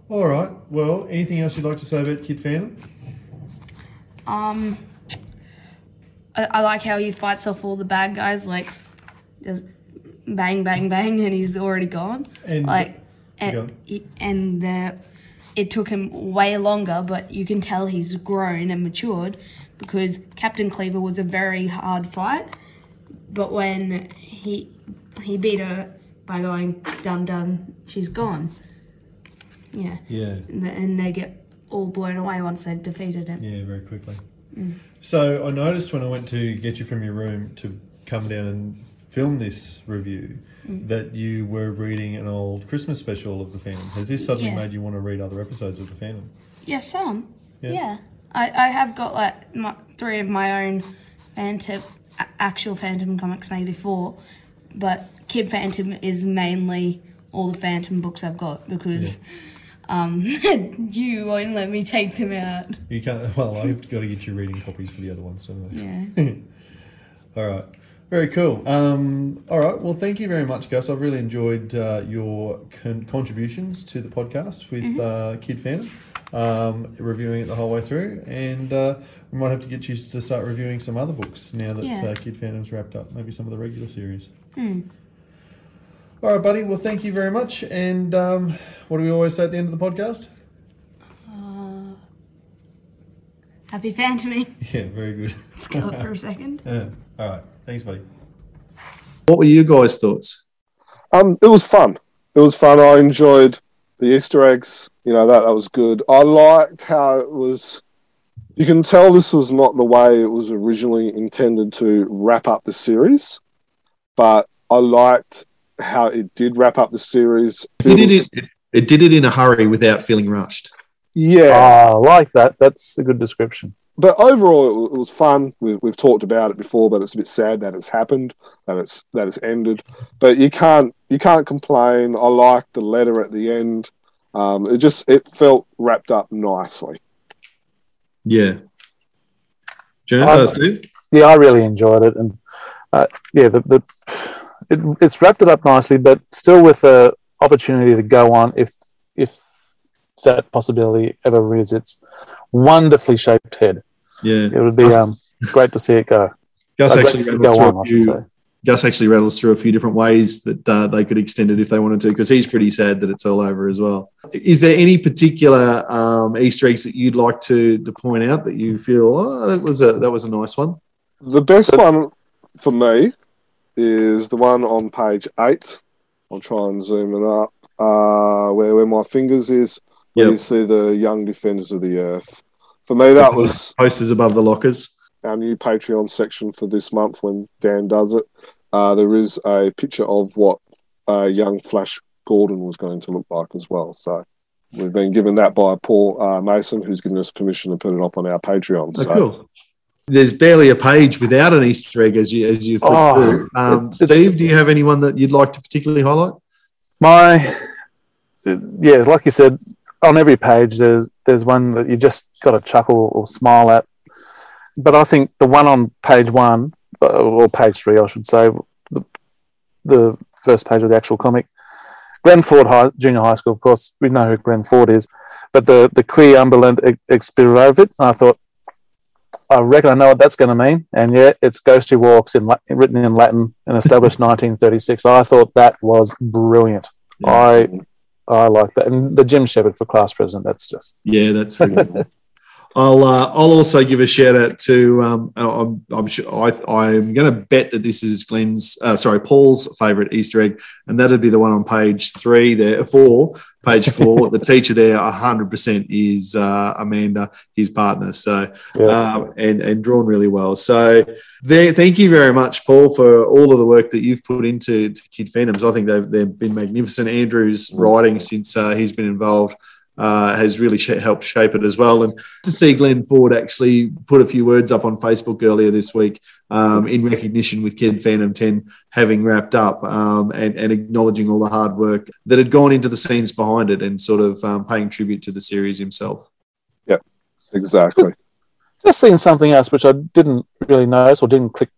Speaker 5: All right. Well, anything else you'd like to say about Kid Phantom?
Speaker 4: Um, I, I like how he fights off all the bad guys, like, just bang, bang, bang, and he's already gone.
Speaker 5: And
Speaker 4: like, and, and the, it took him way longer, but you can tell he's grown and matured because Captain Cleaver was a very hard fight. But when he he beat her by going dum dum, she's gone. Yeah,
Speaker 5: yeah,
Speaker 4: and, the, and they get all blown away once they've defeated him.
Speaker 5: yeah, very quickly. Mm. So I noticed when I went to get you from your room to come down and film this review that you were reading an old Christmas special of the Phantom. Has this suddenly
Speaker 4: Yeah.
Speaker 5: made you want to read other episodes of the Phantom?
Speaker 4: Yeah, some.
Speaker 5: Yeah.
Speaker 4: Yeah. I, I have got like my, three of my own Phantom, actual Phantom comics, maybe four, but Kid Phantom is mainly all the Phantom books I've got because um, you won't let me take them out.
Speaker 5: You can't. Well, I've got to get you reading copies for the other ones, don't I?
Speaker 4: Yeah.
Speaker 5: All right. Very cool. Um, all right. Well, thank you very much, Gus. I've really enjoyed uh, your con- contributions to the podcast with uh, Kid Phantom, um, reviewing it the whole way through. And uh, we might have to get you to start reviewing some other books now that
Speaker 4: Yeah.
Speaker 5: uh, Kid Phantom's wrapped up, maybe some of the regular series. All right, buddy. Well, thank you very much. And um, what do we always say at the end of the podcast?
Speaker 4: Uh, happy Phantoming.
Speaker 5: Yeah, very good.
Speaker 4: Go for a second.
Speaker 5: yeah. All right. Thanks, buddy. What were you guys' thoughts?
Speaker 3: Um, it was fun. It was fun. I enjoyed the Easter eggs. You know that that was good. I liked how it was. You can tell this was not the way it was originally intended to wrap up the series, but I liked how it did wrap up the series.
Speaker 5: It did it, it did it in a hurry without feeling rushed.
Speaker 3: Yeah,
Speaker 2: Ah, I like that. That's a good description.
Speaker 3: But overall, it, it was fun. We, we've talked about it before, but it's a bit sad that it's happened, that it's that it's ended. But you can't you can't complain. I liked the letter at the end. Um, it just it felt wrapped up nicely.
Speaker 5: Yeah. Jan,
Speaker 2: I-
Speaker 5: uh, Steve?
Speaker 2: Yeah, I really enjoyed it, and uh, yeah, the, the it, it's wrapped it up nicely, but still with a opportunity to go on if if that possibility ever rears its wonderfully shaped head.
Speaker 5: Yeah.
Speaker 2: It would be um, great to see it go.
Speaker 5: Gus
Speaker 2: great
Speaker 5: actually
Speaker 2: to see it
Speaker 5: rattles
Speaker 2: go
Speaker 5: through
Speaker 2: on,
Speaker 5: a
Speaker 2: I should
Speaker 5: few. Gus actually rattles through a few different ways that uh, they could extend it if they wanted to, because he's pretty sad that it's all over as well. Is there any particular um, Easter eggs that you'd like to, to point out that you feel oh, that was a that was a nice one?
Speaker 3: The best one for me is the one on page eight. I'll try and zoom it up. Uh, where where my fingers is where you see the young defenders of the earth. For me, that was
Speaker 1: posters above the lockers.
Speaker 3: Our new Patreon section for this month when Dan does it. Uh, there is a picture of what uh, young Flash Gordon was going to look like as well. So we've been given that by Paul uh, Mason, who's given us permission to put it up on our Patreon.
Speaker 1: Oh,
Speaker 3: so.
Speaker 1: cool. There's barely a page without an Easter egg as you as you flip
Speaker 2: Oh,
Speaker 1: through. Um, Steve, do you have anyone that you'd like to particularly highlight?
Speaker 2: My, yeah, like you said, on every page there's there's one that you just got to chuckle or smile at. But I think the one on page one uh, or page three, I should say, the, the first page of the actual comic, Glenn Ford High, Junior High School. Of course, we know who Glenn Ford is, but the the queer ambulant Expirovit. I thought. I reckon I know what that's going to mean, and yeah, it's Ghost Who Walks in written in Latin and established 1936. I thought that was brilliant. I I like that, and the Jim Shepherd for class president. That's just
Speaker 1: Yeah, that's really cool. I'll uh, I'll also give a shout out to um, I'm I'm sure I I'm going to bet that this is Glenn's uh, sorry Paul's favorite Easter egg, and that'd be the one on page three there four page four. the teacher there hundred percent is uh, Amanda, his partner. So
Speaker 2: yeah.
Speaker 1: um, and and drawn really well. So there, thank you very much, Paul, for all of the work that you've put into to Kid Phantoms. I think they've they've been magnificent. Andrew's writing since uh, he's been involved. Uh, has really sh- helped shape it as well. And to see Glenn Ford actually put a few words up on Facebook earlier this week um, in recognition with Kid Phantom 10 having wrapped up um, and, and acknowledging all the hard work that had gone into the scenes behind it and sort of um, paying tribute to the series himself.
Speaker 3: Yeah, exactly.
Speaker 2: just seeing something else which I didn't really notice or didn't click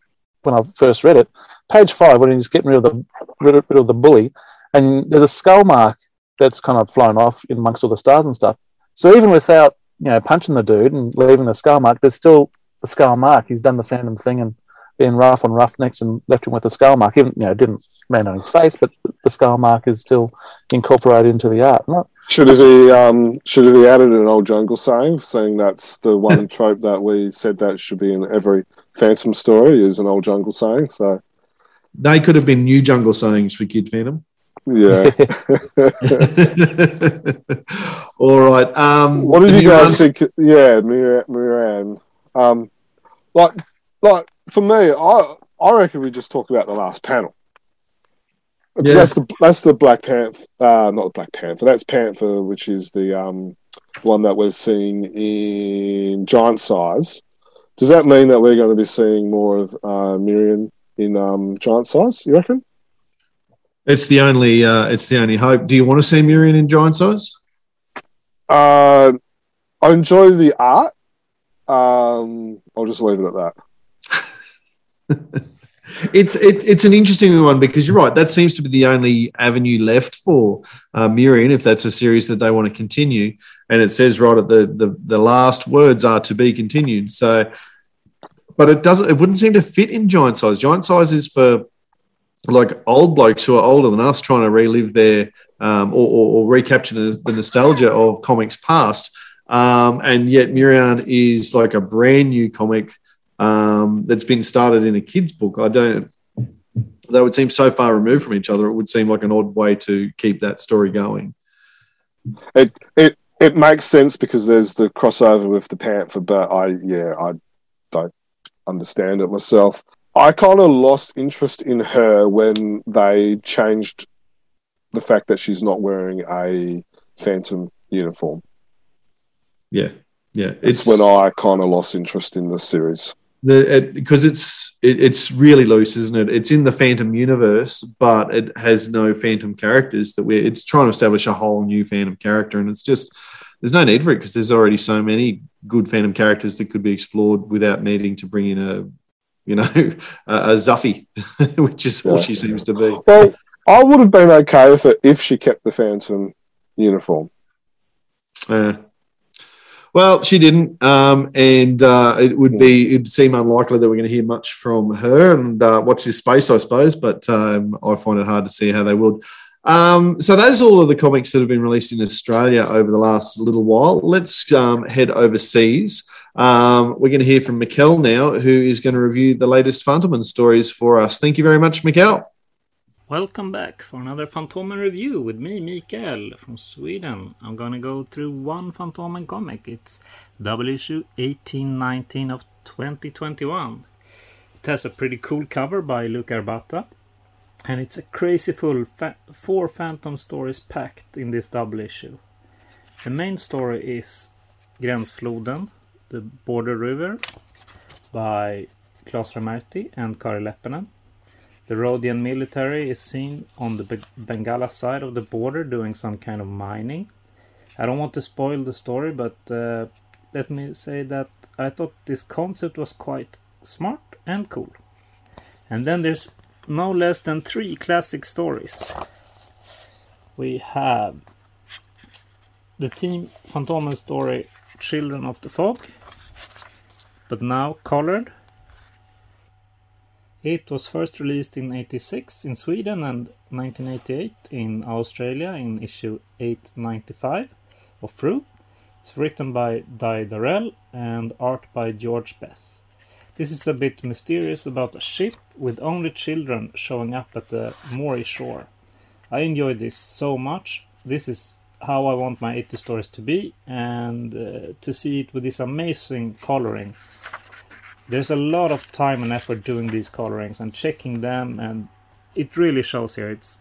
Speaker 2: when I first read it. Page five, when he's getting rid of the rid of the bully, and there's a skull mark that's kind of flown off in amongst all the stars and stuff. So even without you know punching the dude and leaving the skull mark, there's still the skull mark. He's done the Phantom thing and being rough on Roughnecks and left him with the skull mark. Even you know didn't land on his face, but the skull mark is still incorporated into the art. Not
Speaker 3: Should have he um should have he added an old jungle saying, saying that's the one trope that we said that should be in every Phantom story is an old jungle saying. So
Speaker 1: They could have been new jungle sayings for Kid Phantom.
Speaker 3: Yeah.
Speaker 1: All right. Um,
Speaker 3: what did you guys think? Yeah, Mir- Miran. Um, like, like for me, I I reckon we just talk about the last panel.
Speaker 1: Yeah.
Speaker 3: That's the that's the Black Panther, uh, not the Black Panther. That's Panther, which is the um one that we're seeing in giant size. Does that mean that we're going to be seeing more of uh, Miriam in um, giant size? You reckon?
Speaker 1: It's the only. Uh, it's the only hope. Do you want to see Miriam in giant size?
Speaker 3: Uh, I enjoy the art. Um, I'll just leave it at that.
Speaker 1: It's it, it's an interesting one because you're right. That seems to be the only avenue left for uh, Miriam if that's a series that they want to continue. And it says right at the, the the last words are to be continued. So, but it doesn't. It wouldn't seem to fit in giant size. Giant size is for like old blokes who are older than us trying to relive their um, or, or, or recapture the, the nostalgia of comics past. Um, and yet Miriam is like a brand new comic um, that's been started in a kid's book. I don't. They would seem so far removed from each other. It would seem like an odd way to keep that story going.
Speaker 3: It it it makes sense because there's the crossover with the Panther, but I yeah I don't understand it myself. I kind of lost interest in her when they changed the fact that she's not wearing a Phantom uniform.
Speaker 1: Yeah, yeah.
Speaker 3: It's when I kind of lost interest in the series.
Speaker 1: the it, because it's it, it's really loose, isn't it? It's in the Phantom universe, but it has no Phantom characters that we're. It's trying to establish a whole new Phantom character, and it's just there's no need for it because there's already so many good Phantom characters that could be explored without needing to bring in a you know a, a Zuffy, which is all she seems to be.
Speaker 3: Well, I would have been okay with it if she kept the Phantom uniform.
Speaker 1: Uh, well, she didn't, um, and uh, it would be it would seem unlikely that we're going to hear much from her. And uh, watch this space, I suppose, but um, I find it hard to see how they would. Um, so those are all of the comics that have been released in Australia over the last little while. Let's um, head overseas. Um, we're going to hear from Mikkel now, who is going to review the latest Fantomen stories for us. Thank you very much, Mikkel.
Speaker 6: Welcome back for another Fantomen review with me, Mikael from Sweden. I'm gonna go through one Fantomen comic. It's double issue 1819 of 2021. It has a pretty cool cover by Luca Arbata, and it's a crazy full fa- four Phantom stories packed in this double issue. The main story is Gränsfloden, the border river, by Claes Reimerthi and Kari Leppänen. The Rhodian military is seen on the Bengalla side of the border doing some kind of mining. I don't want to spoil the story, but uh, let me say that I thought this concept was quite smart and cool. And then there's no less than three classic stories. We have the Team Fantomen story Children of the Fog, but now colored it was first released in 86 in Sweden and 1988 in Australia in issue 895 of Frew. It's written by Dai Darell and art by Georges Bess. This is a bit mysterious about a ship with only children showing up at the Moray shore. I enjoy this so much. This is how I want my 80 stories to be, and uh, to see it with this amazing coloring. There's a lot of time and effort doing these colorings and checking them and it really shows here it's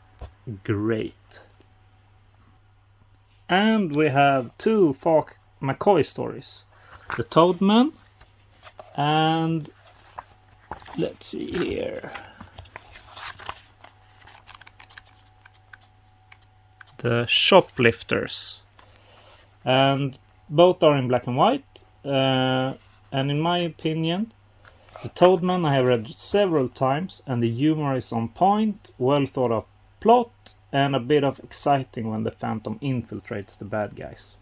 Speaker 6: great. And we have two Falk McCoy stories the Toadman and let's see here the shoplifters and both are in black and white uh, and in my opinion the Toadman I have read several times and the humor is on point, well thought of plot, and a bit of exciting when the Phantom infiltrates the bad guys.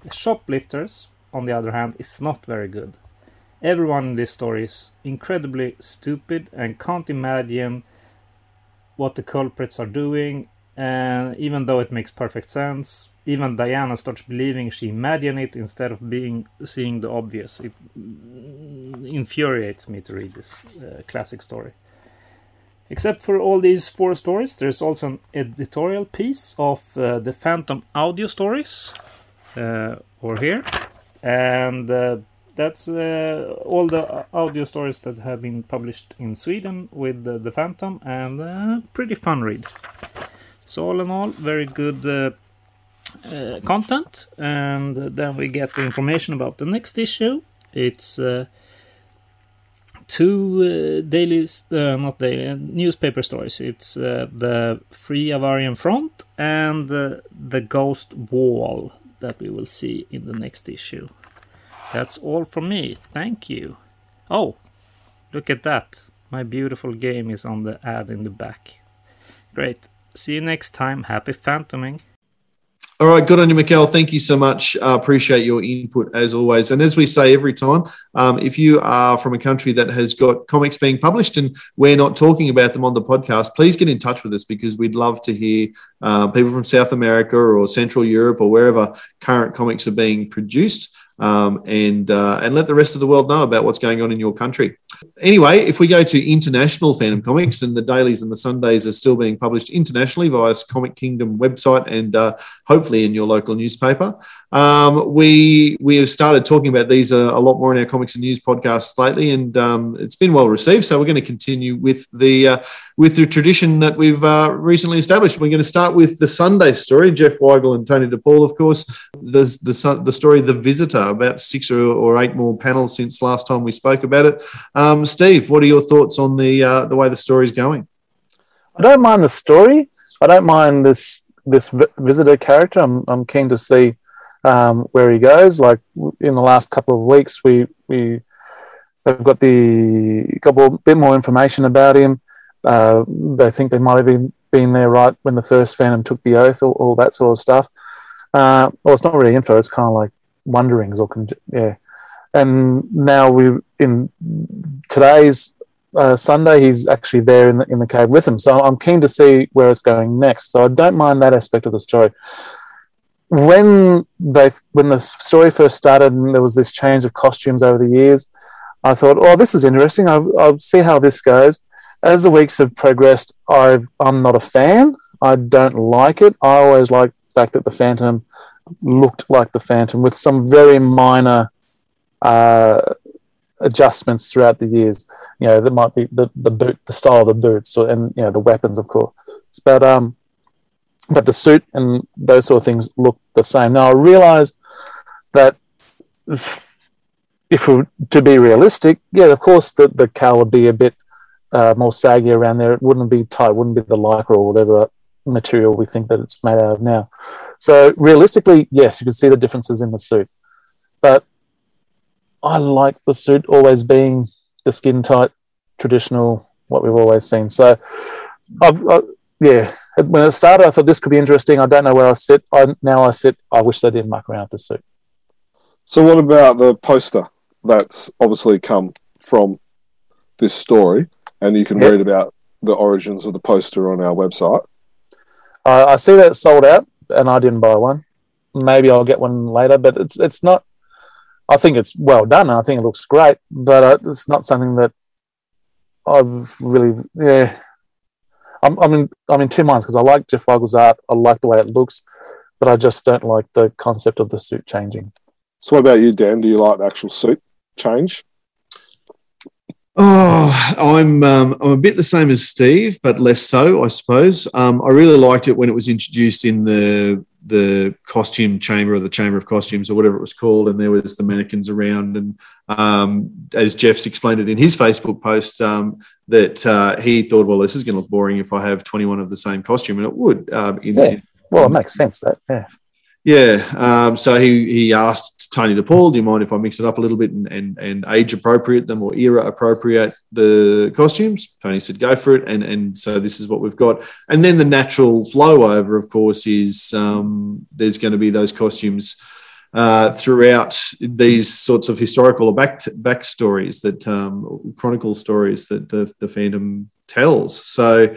Speaker 6: The Shoplifters, on the other hand, is not very good. Everyone in this story is incredibly stupid and can't imagine what the culprits are doing, and even though it makes perfect sense, even Diana starts believing she imagined it instead of being seeing the obvious. It infuriates me to read this uh, classic story. Except for all these four stories, there's also an editorial piece of uh, the Phantom audio stories, uh, here, and uh, that's uh, all the audio stories that have been published in Sweden with the Phantom, and pretty fun read. So all in all, very good uh, content, and then we get the information about the next issue. It's uh, two uh, daily, uh, not daily, newspaper stories. It's uh, the Free Avarian Front and the Ghost Wall that we will see in the next issue. That's all from me. Thank you. Oh, look at that. My beautiful game is on the ad in the back. Great. See you next time. Happy phantoming.
Speaker 1: All right, good on you, Mikkel. Thank you so much. Uh, appreciate your input as always. And as we say every time, um, if you are from a country that has got comics being published and we're not talking about them on the podcast, please get in touch with us because we'd love to hear uh, people from South America or Central Europe or wherever current comics are being produced um, and uh, and let the rest of the world know about what's going on in your country. Anyway, if we go to international Phantom Comics, and the dailies and the Sundays are still being published internationally via Comic Kingdom website and uh, hopefully in your local newspaper. Um, we we have started talking about these a, a, lot more in our comics and news podcasts lately, and um, it's been well received. So we're going to continue with the uh, with the tradition that we've uh, recently established. We're going to start with the Sunday story. Jeff Weigel and Tony DePaul, of course, the the, the story The Visitor about six or, or, eight more panels since last time we spoke about it. Um, Steve, what are your thoughts on the uh, the way the story is going?
Speaker 2: I don't mind the story. I don't mind this this visitor character. I'm I'm keen to see um, where he goes. Like in the last couple of weeks, we we have got the couple bit more information about him. Uh, they think they might have been been there right when the first Phantom took the oath, all, all that sort of stuff. Uh, well, it's not really info; it's kind of like wonderings or con- yeah. And now we in today's uh, Sunday, he's actually there in the, in the cave with him. So I'm keen to see where it's going next. So I don't mind that aspect of the story. When they when the story first started and there was this change of costumes over the years, I thought, oh, this is interesting. I'll, I'll see how this goes. as the weeks have progressed, i I'm not a fan. I don't like it. I always like the fact that the Phantom looked like the Phantom with some very minor uh, adjustments throughout the years. You know, that might be the, the boot, the style of the boots, and you know the weapons, of course. But um, but the suit and those sort of things look the same. Now I realise that if we to be realistic, yeah, of course the the cowl would be a bit uh, more saggy around there. It wouldn't be tight, wouldn't be the lycra or whatever material we think that it's made out of now. So realistically, yes, you can see the differences in the suit, but I like the suit always being the skin tight, traditional, what we've always seen. So I've, I, yeah, when it started, I thought this could be interesting. I don't know where I sit. I now I sit. I wish they didn't muck around with the suit.
Speaker 3: So what about the poster that's obviously come from this story, and you can yep. read about the origins of the poster on our website.
Speaker 2: Uh, I see that it's sold out, and I didn't buy one. Maybe I'll get one later, but it's it's not. I think it's well done. I think it looks great, but uh, it's not something that I've really. Yeah, I'm I'm in I'm in two minds because I like Jeff Weigel's art. I like the way it looks, but I just don't like the concept of the suit changing.
Speaker 3: So, what about you, Dan? Do you like the actual suit change?
Speaker 1: Oh, I'm um, I'm a bit the same as Steve, but less so, I suppose. Um, I really liked it when it was introduced in the the costume chamber or the chamber of costumes or whatever it was called, and there was the mannequins around. And um, as Jeff's explained it in his Facebook post, um, that uh, he thought, well, this is going to look boring if I have 21 of the same costume, and it would.
Speaker 2: Uh, in, yeah. well, it makes sense that yeah.
Speaker 1: Yeah. Um, so he, he asked Tony DePaul, do you mind if I mix it up a little bit and, and, and age appropriate them or era appropriate the costumes? Tony said, go for it. And, and so this is what we've got. And then the natural flow over, of course, is um, there's going to be those costumes uh, throughout these sorts of historical or back backstories that um, chronicle stories that the, the Phantom tells. So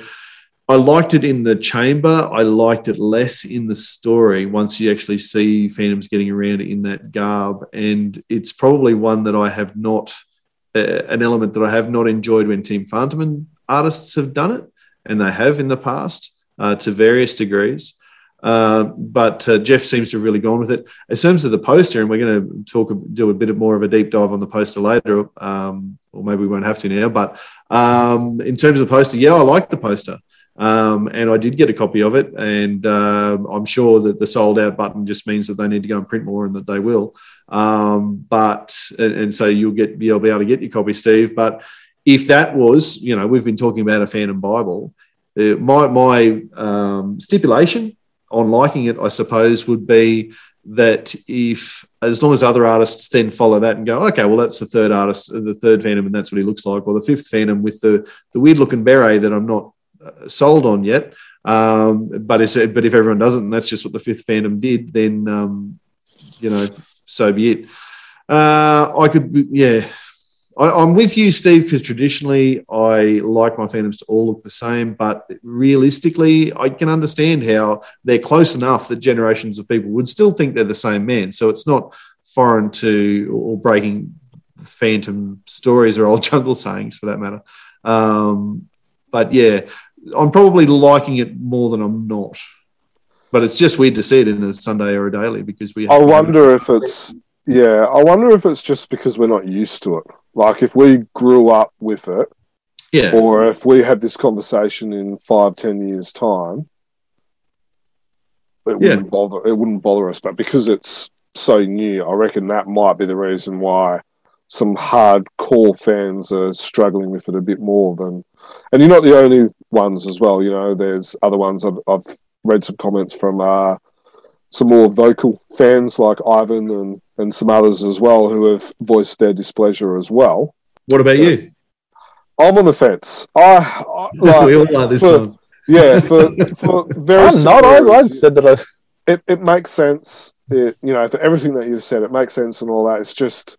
Speaker 1: I liked it in the chamber. I liked it less in the story once you actually see Phantoms getting around in that garb. And it's probably one that I have not, uh, an element that I have not enjoyed when Team Fantomen artists have done it. And they have in the past uh, to various degrees. Uh, but uh, Jeff seems to have really gone with it. In terms of the poster, and we're going to talk, do a bit more of a deep dive on the poster later, um, or maybe we won't have to now. But um, in terms of the poster, yeah, I like the poster. Um, and I did get a copy of it, and uh, I'm sure that the sold out button just means that they need to go and print more, and that they will. Um, but and, and, so you'll get you'll be able to get your copy, Steve. But if that was, you know, we've been talking about a Phantom Bible. Uh, my my um, stipulation on liking it, I suppose, would be that if as long as other artists then follow that and go, okay, well that's the third artist, the third Phantom, and that's what he looks like, or the fifth Phantom with the the weird looking beret that I'm not sold on yet. Um, but but if everyone doesn't, and that's just what the fifth Phantom did, then um, you know, so be it. Uh, I could, yeah, I, am with you, Steve, because traditionally I like my Phantoms to all look the same, but realistically, I can understand how they're close enough that generations of people would still think they're the same man. So it's not foreign to or breaking Phantom stories or old jungle sayings for that matter. Um, but yeah, I'm probably liking it more than I'm not. But it's just weird to see it in a Sunday or a daily because we.
Speaker 3: I wonder if it's yeah. I wonder if it's just because we're not used to it. Like if we grew up with it,
Speaker 1: yeah,
Speaker 3: or if we have this conversation in five, ten years time, it wouldn't bother. It wouldn't bother us. But because it's so new, I reckon that might be the reason why some hardcore fans are struggling with it a bit more than. And you're not the only ones as well. You know, there's other ones I've, I've read some comments from uh, some more vocal fans like Ivan and, and some others as well who have voiced their displeasure as well.
Speaker 1: What about you?
Speaker 3: I'm on the fence. I, I
Speaker 1: like, we all are this
Speaker 3: for,
Speaker 1: time.
Speaker 3: Yeah, for, for very.
Speaker 2: I'm not. I, I said that. I...
Speaker 3: It it makes sense. It, you know, for everything that you've said, it makes sense and all that. It's just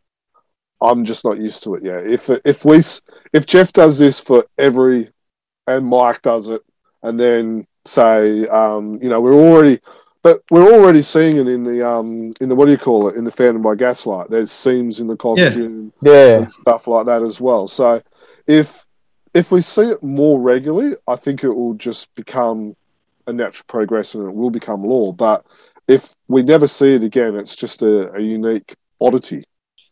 Speaker 3: I'm just not used to it yet. If if we if Jeff does this for every and Mike does it, and then say, um, you know, we're already, but we're already seeing it in the um, in the what do you call it in the Phantom by Gaslight. There's seams in the costume,
Speaker 2: yeah,
Speaker 3: and stuff like that as well. So if if we see it more regularly, I think it will just become a natural progression and it will become law. But if we never see it again, it's just a, a unique oddity.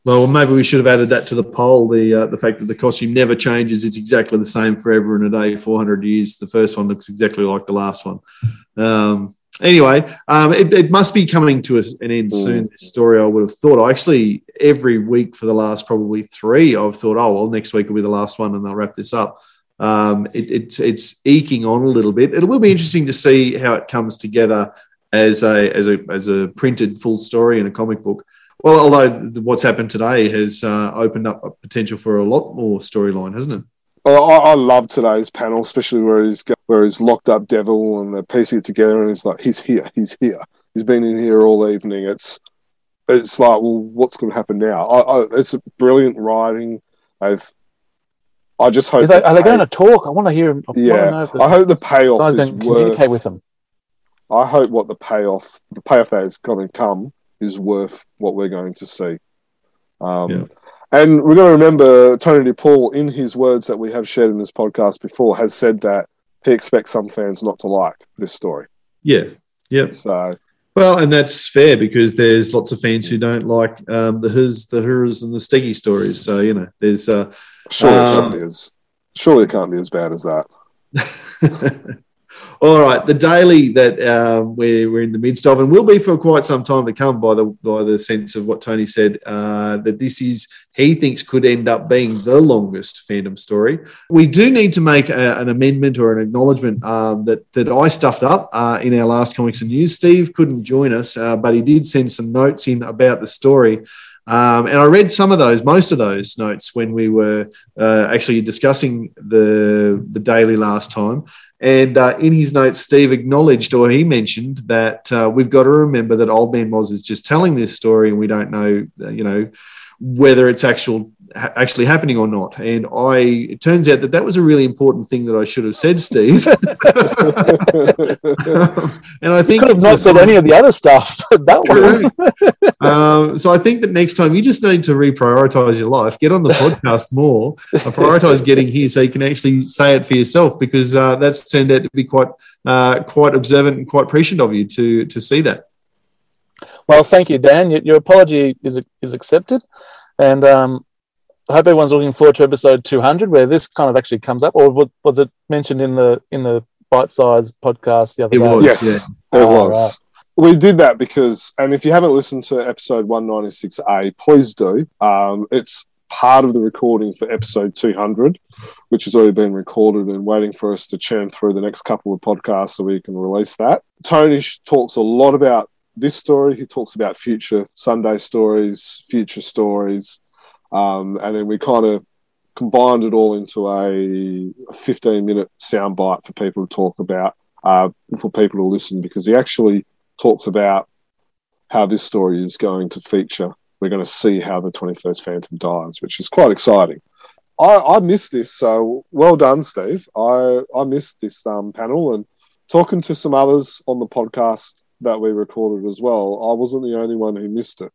Speaker 1: Well, maybe we should have added that to the poll. The uh, the fact that the costume never changes; it's exactly the same forever and a day, four hundred years. The first one looks exactly like the last one. Um, anyway, um, it, it, must be coming to an end mm. soon. This story, I would have thought. I actually every week for the last probably three, I've thought, oh well, next week will be the last one, and they'll wrap this up. Um, it, it's it's eking on a little bit. It will be interesting to see how it comes together as a as a as a printed full story in a comic book. Well, although what's happened today has uh, opened up a potential for a lot more storyline, hasn't it?
Speaker 3: Well, I, I, love today's panel, especially where he's where he's locked up Devil and they're piecing it together, and he's like, he's here, he's here, he's been in here all evening. It's it's like, well, what's going to happen now? I, I, it's brilliant writing. I've I just hope.
Speaker 2: They, are they going to talk? I want to hear. I
Speaker 3: yeah, I hope the payoff is worth.
Speaker 2: Communicate with them.
Speaker 3: I hope what the payoff, the payoff that is going to come, is worth what we're going to see. Um, yeah. And we're going to remember Tony DePaul, in his words that we have shared in this podcast before, has said that he expects some fans not to like this story.
Speaker 1: Yeah. Yep.
Speaker 3: So.
Speaker 1: Well, and that's fair because there's lots of fans who don't like um, the Who's, the Who's, and the Steggy stories. So you know, there's. Uh,
Speaker 3: surely, um, it as, surely it can't be as bad as that.
Speaker 1: All right, the daily that um, we're, we're in the midst of, and will be for quite some time to come, by the by the sense of what Tony said, uh, that this is he thinks could end up being the longest Phantom story. We do need to make a, an amendment or an acknowledgement um, that that I stuffed up uh, in our last comics and news. Steve couldn't join us, uh, but he did send some notes in about the story. Um, and I read some of those, most of those notes when we were uh, actually discussing the the daily last time. And uh, in his notes, Steve acknowledged or he mentioned that uh, we've got to remember that Old Man Mozz is just telling this story, and we don't know, you know, whether it's actual actually happening or not. And I, it turns out that that was a really important thing that I should have said, Steve. and I think
Speaker 2: you could have not said any of the other stuff. that
Speaker 1: one. um, so I think that next time you just need to reprioritize your life, get on the podcast more, prioritize getting here so you can actually say it for yourself because uh, that's turned out to be quite uh, quite observant and quite prescient of you to to see that.
Speaker 2: Well, thank you, Dan. Your, your apology is is accepted, and um, I hope everyone's looking forward to episode 200, where this kind of actually comes up, or was it mentioned in the in the bite size podcast the other
Speaker 3: it
Speaker 2: day?
Speaker 3: Was, yes, yeah. it oh, was. Right. We did that because, and if you haven't listened to episode 196A, please do. Um, it's part of the recording for episode 200, which has already been recorded and waiting for us to churn through the next couple of podcasts so we can release that. Tony talks a lot about this story. He talks about future Sunday stories, future stories, um, and then we kind of combined it all into a 15 minute soundbite for people to talk about, uh, for people to listen, because he actually talks about how this story is going to feature. We're going to see how the 21st Phantom dies, which is quite exciting. I, I missed this, so well done, Steve. I, I missed this um, panel and talking to some others on the podcast that we recorded as well. I wasn't the only one who missed it.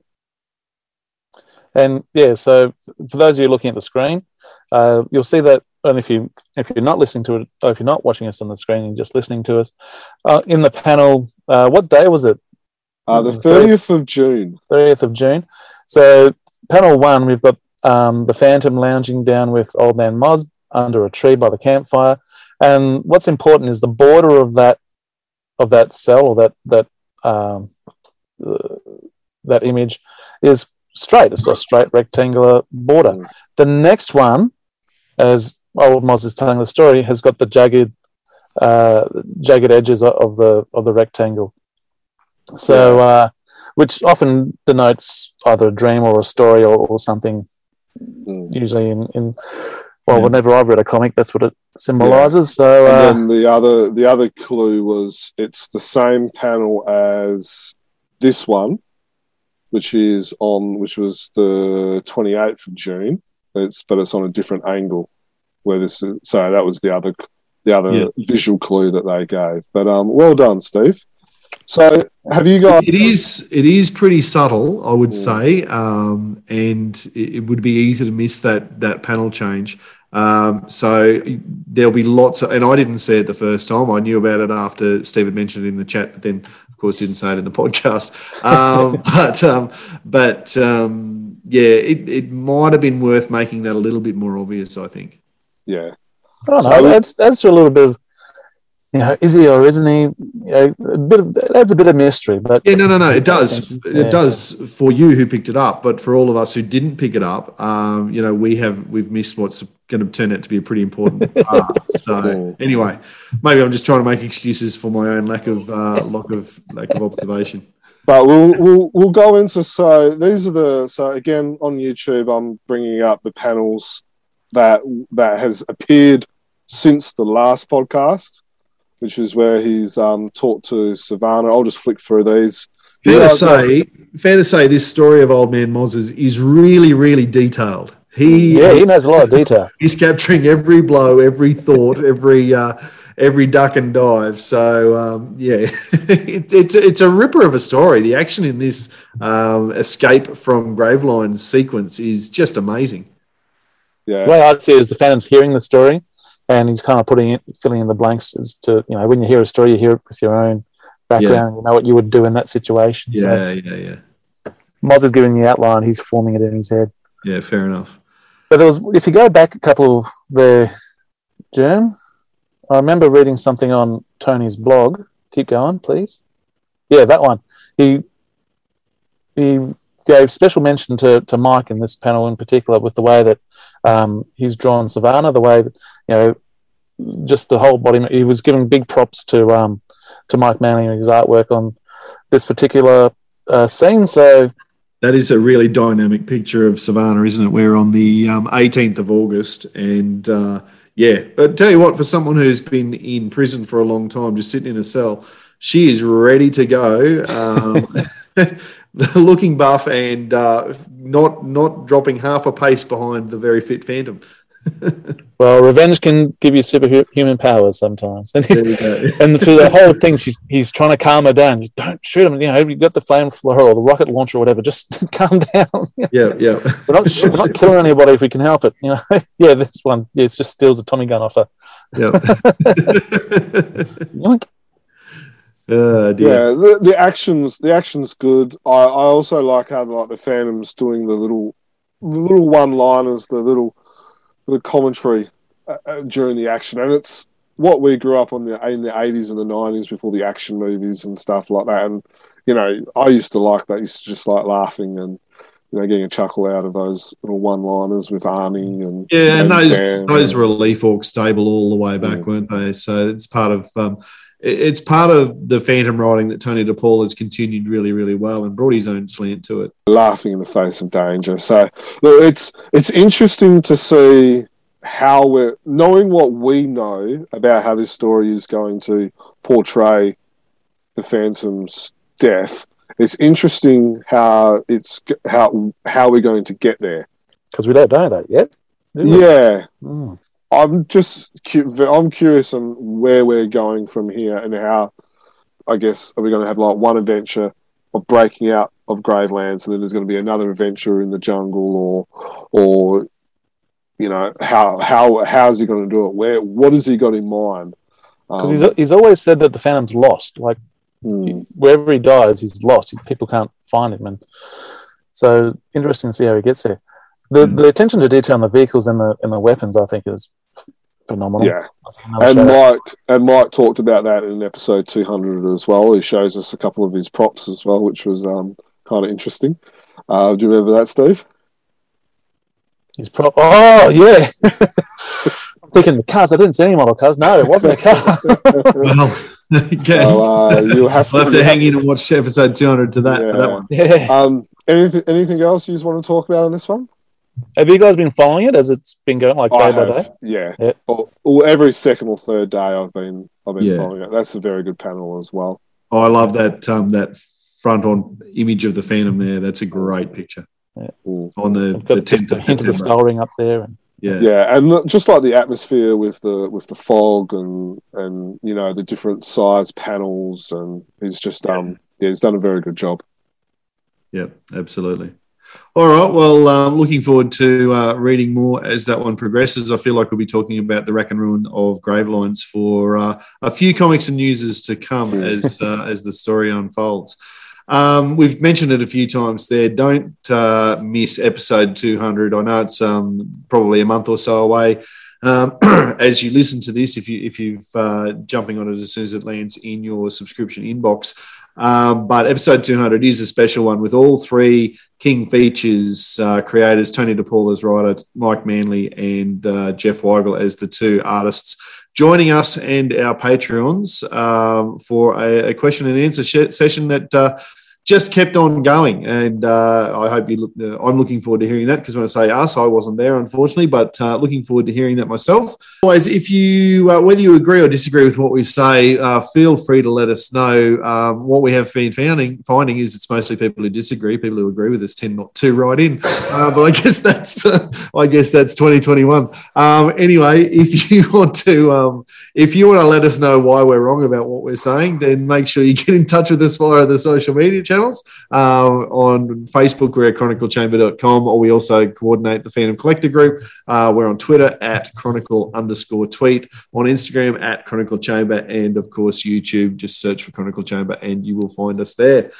Speaker 2: And yeah, so for those of you looking at the screen, uh, you'll see that and if you if you're not listening to it, or if you're not watching us on the screen and just listening to us, uh, in the panel, uh, what day was it?
Speaker 3: Uh, the thirtieth of June.
Speaker 2: Thirtieth of June. So panel one, we've got um, the Phantom lounging down with Old Man Mozz under a tree by the campfire, and what's important is the border of that of that cell or that that um, uh, that image is straight. It's a straight rectangular border. Mm. The next one, as old Mozz is telling the story, has got the jagged uh, jagged edges of the of the rectangle. So, yeah. uh, which often denotes either a dream or a story or, or something. Mm. Usually, in, in well, yeah. whenever I've read a comic, that's what it symbolizes. Yeah. So,
Speaker 3: and uh, then the other the other clue was it's the same panel as this one, which is on which was the 28th of June. It's but it's on a different angle where this is, so that was the other the other yeah. visual clue that they gave. But um well done, Steve. So have you got
Speaker 1: it is it is pretty subtle, I would mm. say. Um and it, it, would be easy to miss that that panel change. Um, so there'll be lots of, and I didn't see it the first time. I knew about it after Steve had mentioned it in the chat, but then course didn't say it in the podcast. Um, but um, but um, yeah, it, it might have been worth making that a little bit more obvious. I think.
Speaker 3: Yeah.
Speaker 2: I don't know. That's that's a little bit of you know, is he or isn't he? You know, a bit of, adds a bit of mystery. But
Speaker 1: yeah, no, no, no, it does. It yeah. does for you who picked it up, but for all of us who didn't pick it up, um, you know, we have we've missed what's going to turn out to be a pretty important part. so anyway, maybe I'm just trying to make excuses for my own lack of uh, lack of lack of observation.
Speaker 3: But we'll, we'll we'll go into so these are the so again on YouTube I'm bringing up the panels that that has appeared since the last podcast which is where he's um, talked to Savannah. I'll just flick through these.
Speaker 1: Fair to say, fair to say, this story of Old Man Mozz's is really, really detailed. He
Speaker 2: yeah, he knows a lot of detail.
Speaker 1: He's capturing every blow, every thought, every uh, every duck and dive. So um, yeah, it, it's it's a ripper of a story. The action in this um, escape from Gravelines sequence is just amazing.
Speaker 2: Yeah, the way I'd see it is the Phantom's hearing the story and he's kind of putting it, filling in the blanks as to you know when you hear a story, you hear it with your own background. Yeah. You know what you would do in that situation.
Speaker 1: Yeah, so yeah, yeah.
Speaker 2: Mozz is giving the outline; he's forming it in his head.
Speaker 1: Yeah, fair enough.
Speaker 2: But there was, if you go back a couple of the Germ, I remember reading something on Tony's blog. Keep going, please. Yeah, that one. He he gave special mention to, to Mike in this panel in particular with the way that um, he's drawn Savannah, the way that, you know, just the whole body. He was giving big props to um, to Mike Manley and his artwork on this particular uh, scene. So
Speaker 1: that is a really dynamic picture of Savannah, isn't it? We're on the um, 18th of August, and uh, yeah. But tell you what, for someone who's been in prison for a long time, just sitting in a cell, she is ready to go. Um, looking buff and uh, not not dropping half a pace behind the very fit Phantom.
Speaker 2: well, revenge can give you superhuman powers sometimes, and, and through the whole thing, she's, he's trying to calm her down. You don't shoot him. You know, you've got the flamethrower or the rocket launcher or whatever. Just calm down.
Speaker 1: yeah, yeah.
Speaker 2: we're not we're not killing anybody if we can help it. You know, yeah. This one, yeah, it just steals a Tommy gun off her.
Speaker 1: Yeah.
Speaker 3: Uh, yeah, the, the actions the action's good. I, I also like how like the Phantom's doing the little the little one liners, the little the commentary uh, uh, during the action, and it's what we grew up on the in the eighties and the nineties before the action movies and stuff like that. And you know, I used to like that. I used to just like laughing and you know getting a chuckle out of those little one liners with Arnie and
Speaker 1: yeah, and, and those Dan those and, were a Lee Falk stable all the way back, yeah. weren't they? So it's part of. Um, it's part of the phantom writing that Tony DePaul has continued really, really well and brought his own slant to it.
Speaker 3: Laughing in the face of danger. So look, it's it's interesting to see how we're knowing what we know about how this story is going to portray the Phantom's death. It's interesting how it's how how we're going to get there
Speaker 2: because we don't know that yet.
Speaker 3: Yeah. Mm. I'm just I'm curious on where we're going from here and how I guess are we going to have like one adventure of breaking out of Gravelines and then there's going to be another adventure in the jungle or or you know how how how is he going to do it? Where what has he got in mind?
Speaker 2: Because um, he's, he's always said that the phantom's lost like hmm. wherever he dies he's lost. People can't find him. And so interesting to see how he gets there. The, mm. the attention to detail on the vehicles and the and the weapons, I think, is phenomenal.
Speaker 3: Yeah, and Mike and Mike talked about that in episode 200 as well. He shows us a couple of his props as well, which was um, kind of interesting. Uh, do you remember that, Steve?
Speaker 2: His prop. Oh yeah. I'm thinking the cars. I didn't see any model cars. No, it wasn't a car.
Speaker 1: well, okay. uh, you have to, we'll have to hang in and watch episode 200 to that,
Speaker 3: yeah.
Speaker 1: that one.
Speaker 3: Yeah. Um, anything, anything else you just want to talk about on this one?
Speaker 2: Have you guys been following it as it's been going like day I by have, day?
Speaker 3: Yeah. yeah. Well, well, every second or third day I've been I've been yeah. following it. That's a very good panel as well.
Speaker 1: Oh, I love that um, that front on image of the Phantom there. That's a great picture. Yeah. On the,
Speaker 2: I've got the just a hint of the skull ring up there. And...
Speaker 1: Yeah,
Speaker 3: yeah, and just like the atmosphere with the with the fog and and you know the different size panels and he's just um yeah he's done a very good job.
Speaker 1: Yep, absolutely. All right. Well, um, looking forward to uh, reading more as that one progresses. I feel like we'll be talking about the Rack and Ruin of Gravelines for uh, a few comics and newses to come as uh, as the story unfolds. Um, we've mentioned it a few times there. Don't uh, miss episode 200. I know it's um, probably a month or so away. Um, as you listen to this, if you if you've uh, jumping on it as soon as it lands in your subscription inbox, um, but episode 200 is a special one with all three King Features uh, creators, Tony DePaul as writer, Mike Manley and uh, Jeff Weigel as the two artists, joining us and our Patreons um, for a, a, question and answer sh- session that uh, just kept on going. And uh, I hope you look, uh, I'm looking forward to hearing that because when I say us, I wasn't there, unfortunately, but uh, looking forward to hearing that myself. Always, if you, uh, whether you agree or disagree with what we say, uh, feel free to let us know. Um, what we have been finding, finding is it's mostly people who disagree. People who agree with us tend not to write in. Uh, but I guess that's, I guess that's 2021. Um, anyway, if you want to, um, if you want to let us know why we're wrong about what we're saying, then make sure you get in touch with us via the social media channels. Uh, on Facebook, we're at chroniclechamber.com, or we also coordinate the Phantom Collector group. Uh, we're on Twitter at chronicle underscore tweet, on Instagram at chronicle chamber, and of course, YouTube. Just search for Chronicle Chamber and you will find us there.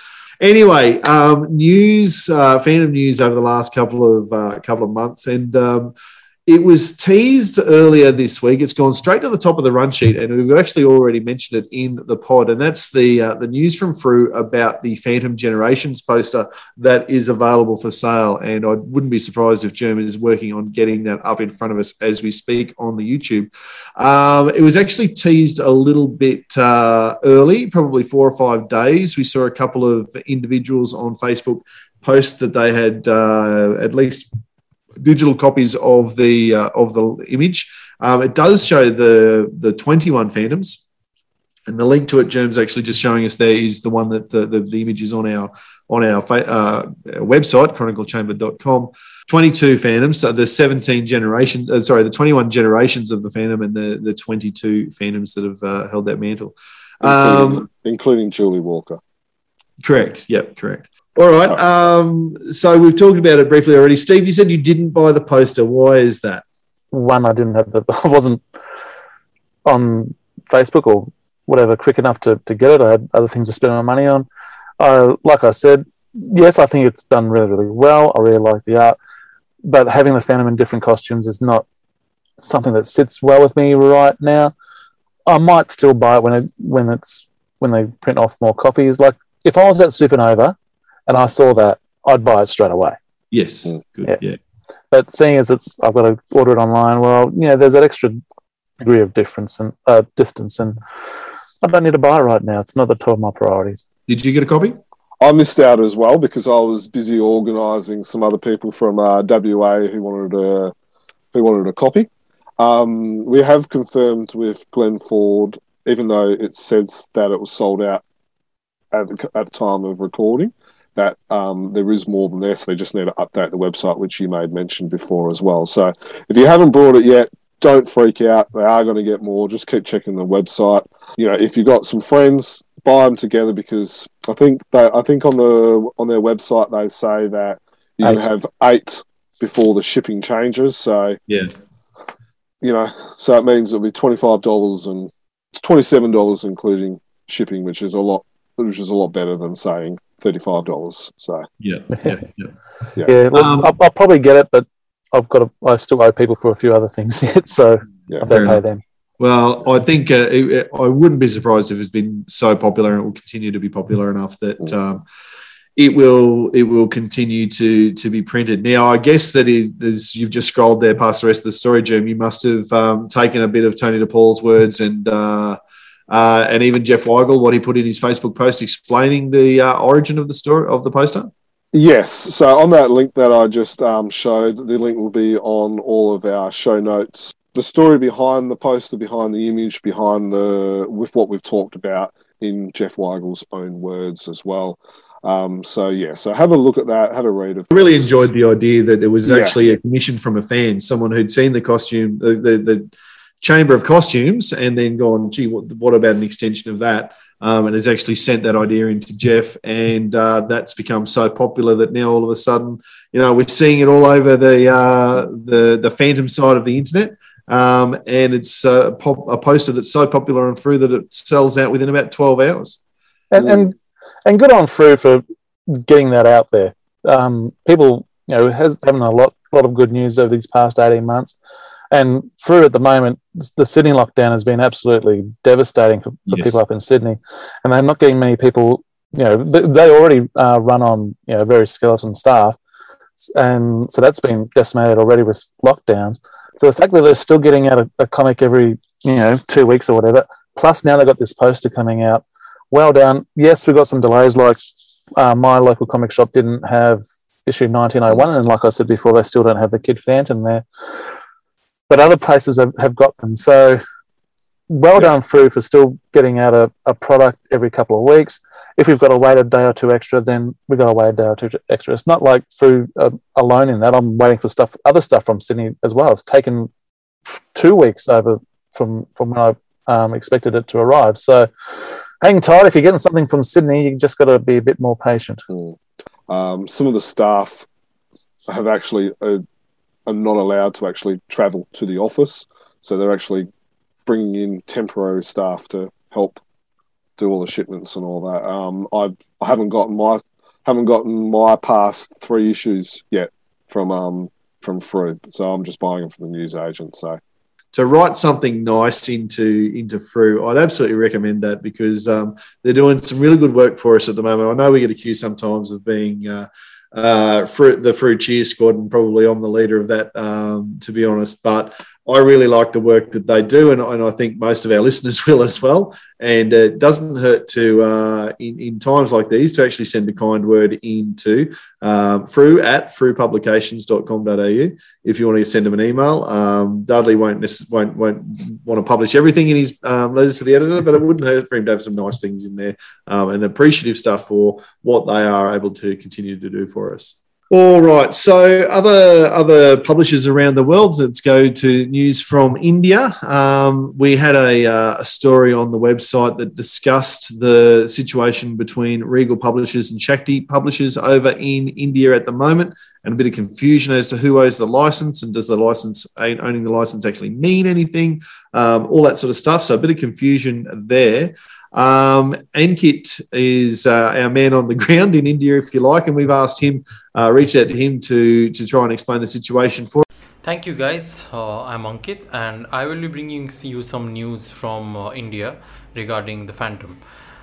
Speaker 1: Anyway, um, news, uh, Phantom news over the last couple of uh, couple of months, and um, it was teased earlier this week. It's gone straight to the top of the run sheet, and we've actually already mentioned it in the pod. And that's the uh, the news from Frew about the Phantom Generations poster that is available for sale. And I wouldn't be surprised if German is working on getting that up in front of us as we speak on the YouTube. Um, it was actually teased a little bit uh, early, probably four or five days. We saw a couple of individuals on Facebook post that they had uh, at least digital copies of the uh, of the image. Um, it does show the the 21 Phantoms, and the link to it, Germ's actually just showing us there is the one that the, the, the image is on our on our uh, website, chroniclechamber.com. 22 Phantoms, so the 17 generation, uh, sorry, the 21 generations of the Phantom and the, the 22 Phantoms that have uh, held that mantle.
Speaker 3: Including, um, including Julie Walker.
Speaker 1: Correct. Yep, correct. All right. Um, so we've talked about it briefly already. Steve, you said you didn't buy the poster. Why is that?
Speaker 2: One, I didn't have the. I wasn't on Facebook or whatever quick enough to, to get it. I had other things to spend my money on. Uh, like I said, yes, I think it's done really, really well. I really like the art, but having the Phantom in different costumes is not something that sits well with me right now. I might still buy it when it when it's when they print off more copies. Like if I was at Supernova and I saw that, I'd buy it straight away.
Speaker 1: Yes, mm. good. Yeah. yeah.
Speaker 2: But seeing as it's, I've got to order it online. Well, you know, there's that extra degree of difference and uh, distance, and I don't need to buy it right now. It's not the top of my priorities.
Speaker 1: Did you get a copy?
Speaker 3: I missed out as well because I was busy organising some other people from uh, WA who wanted a who wanted a copy. Um, we have confirmed with Glenn Ford, even though it says that it was sold out at the, at the time of recording that um, there is more than this. They just need to update the website, which you made mention before as well. So if you haven't brought it yet, don't freak out. They are going to get more. Just keep checking the website. You know, if you've got some friends, buy them together because I think they, I think on the on their website they say that you can have eight before the shipping changes. So
Speaker 1: yeah,
Speaker 3: you know, so it means it'll be twenty five dollars and twenty seven dollars including shipping, which is a lot, which is a lot better than saying thirty-five dollars. So
Speaker 1: yeah, yeah, yeah.
Speaker 2: yeah. yeah look, um, I'll, I'll, probably get it, but I've got to. I still owe people for a few other things yet, so yeah, I better pay them.
Speaker 1: Well, I think uh, it, I wouldn't be surprised if it's been so popular and it will continue to be popular enough that mm. um, it will it will continue to to be printed. Now, I guess that it, as you've just scrolled there past the rest of the story, Jim, you must have um, taken a bit of Tony DePaul's words and uh, uh, and even Jeff Weigel, what he put in his Facebook post explaining the uh, origin of the story of the poster.
Speaker 3: Yes. So on that link that I just um, showed, the link will be on all of our show notes. The story behind the poster, behind the image, behind the with what we've talked about in Jeff Weigel's own words as well. Um, so yeah, so have a look at that, have a read of.
Speaker 1: I really enjoyed the idea that there was actually yeah. a commission from a fan, someone who'd seen the costume, the, the, the chamber of costumes and then gone, gee, what, what about an extension of that? um, and has actually sent that idea into Jeff, and uh, that's become so popular that now all of a sudden, you know, we're seeing it all over the uh, the the Phantom side of the internet. Um, and it's a, pop, a, poster that's so popular on Frew that it sells out within about 12 hours.
Speaker 2: And, and, and good on Frew for getting that out there. Um, people, you know, has having a lot, lot of good news over these past 18 months. And through at the moment, the Sydney lockdown has been absolutely devastating for, for yes. people up in Sydney. And they're not getting many people, you know, they, they already uh, run on, you know, very skeleton staff. And so that's been decimated already with lockdowns. So the fact that they're still getting out a, a comic every, you know, two weeks or whatever, plus now they've got this poster coming out, well done. Yes, we've got some delays, like uh, my local comic shop didn't have issue 1901, and like I said before, they still don't have the Kid Phantom there. But other places have, have got them. So well done, Frew, for still getting out a, a product every couple of weeks if we've got to wait a day or two extra, then we've got to wait a day or two extra. It's not like Frew uh, alone in that. I'm waiting for stuff, other stuff from Sydney as well. It's taken two weeks over from from when I um, expected it to arrive. So hang tight. If you're getting something from Sydney, you just got to be a bit more patient.
Speaker 3: Mm. Um, some of the staff have actually uh, are not allowed to actually travel to the office, so they're actually bringing in temporary staff to help do all the shipments and all that. Um, I I haven't gotten my haven't gotten my past three issues yet from um from Frew, so I'm just buying them from the news agent. So
Speaker 1: to write something nice into into Frew, I'd absolutely recommend that because um, they're doing some really good work for us at the moment. I know we get accused sometimes of being uh, uh, the Frew Cheer Squad, and probably I'm the leader of that, um, to be honest. But I really like the work that they do, and, and I think most of our listeners will as well. And it doesn't hurt to, uh, in, in, times like these, to actually send a kind word into um, Frew at frewpublications.com.au if you want to send them an email. Um, Dudley won't, won't won't want to publish everything in his um, letters to the editor, but it wouldn't hurt for him to have some nice things in there um, and appreciative stuff for what they are able to continue to do for us. All right. So other other publishers around the world. Let's go to news from India. Um, we had a, uh, a, story on the website that discussed the situation between Regal Publishers and Shakti Publishers over in India at the moment, and a bit of confusion as to who owes the license and does the license owning the license actually mean anything, um, all that sort of stuff. So a bit of confusion there. Um, Ankit is uh, our man on the ground in India, if you like, and we've asked him, uh, reached out to him to to try and explain the situation for.
Speaker 7: Thank you, guys. Uh, I'm Ankit, and I will be bringing you some news from uh, India regarding the Phantom.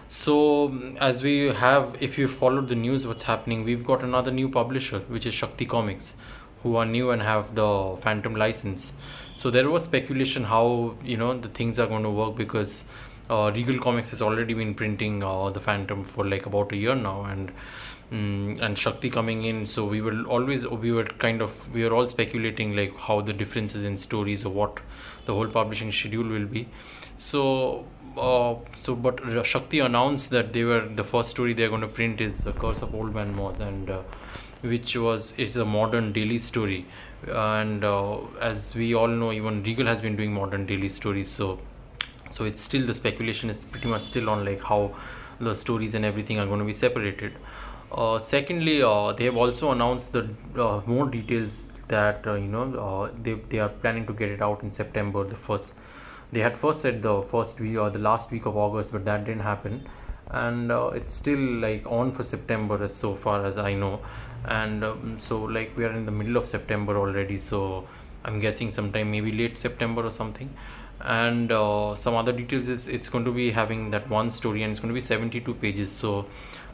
Speaker 7: So, as we have, if you followed the news, what's happening, we've got another new publisher, which is Shakti Comics, who are new and have the Phantom license. So there was speculation how you know the things are going to work because uh, Regal Comics has already been printing uh, the Phantom for like about a year now, and um, and Shakti coming in. So we were always we were kind of we were all speculating like how the differences in stories or what the whole publishing schedule will be. So uh, so but Shakti announced that they were the first story they're going to print is the Curse of Old Man Mozz and. Uh, which was it's a modern daily story and uh, as we all know even regal has been doing modern daily stories so so it's still the speculation is pretty much still on like how the stories and everything are going to be separated. Uh, secondly uh, they have also announced the uh, more details that uh, you know uh, they, they are planning to get it out in september the first they had first said the first week or the last week of august but that didn't happen. And uh, it's still like on for september as so far as i know. And um, so like we are in the middle of september already so i'm guessing sometime maybe late september or something and uh, some other details is it's going to be having that one story and it's going to be 72 pages. So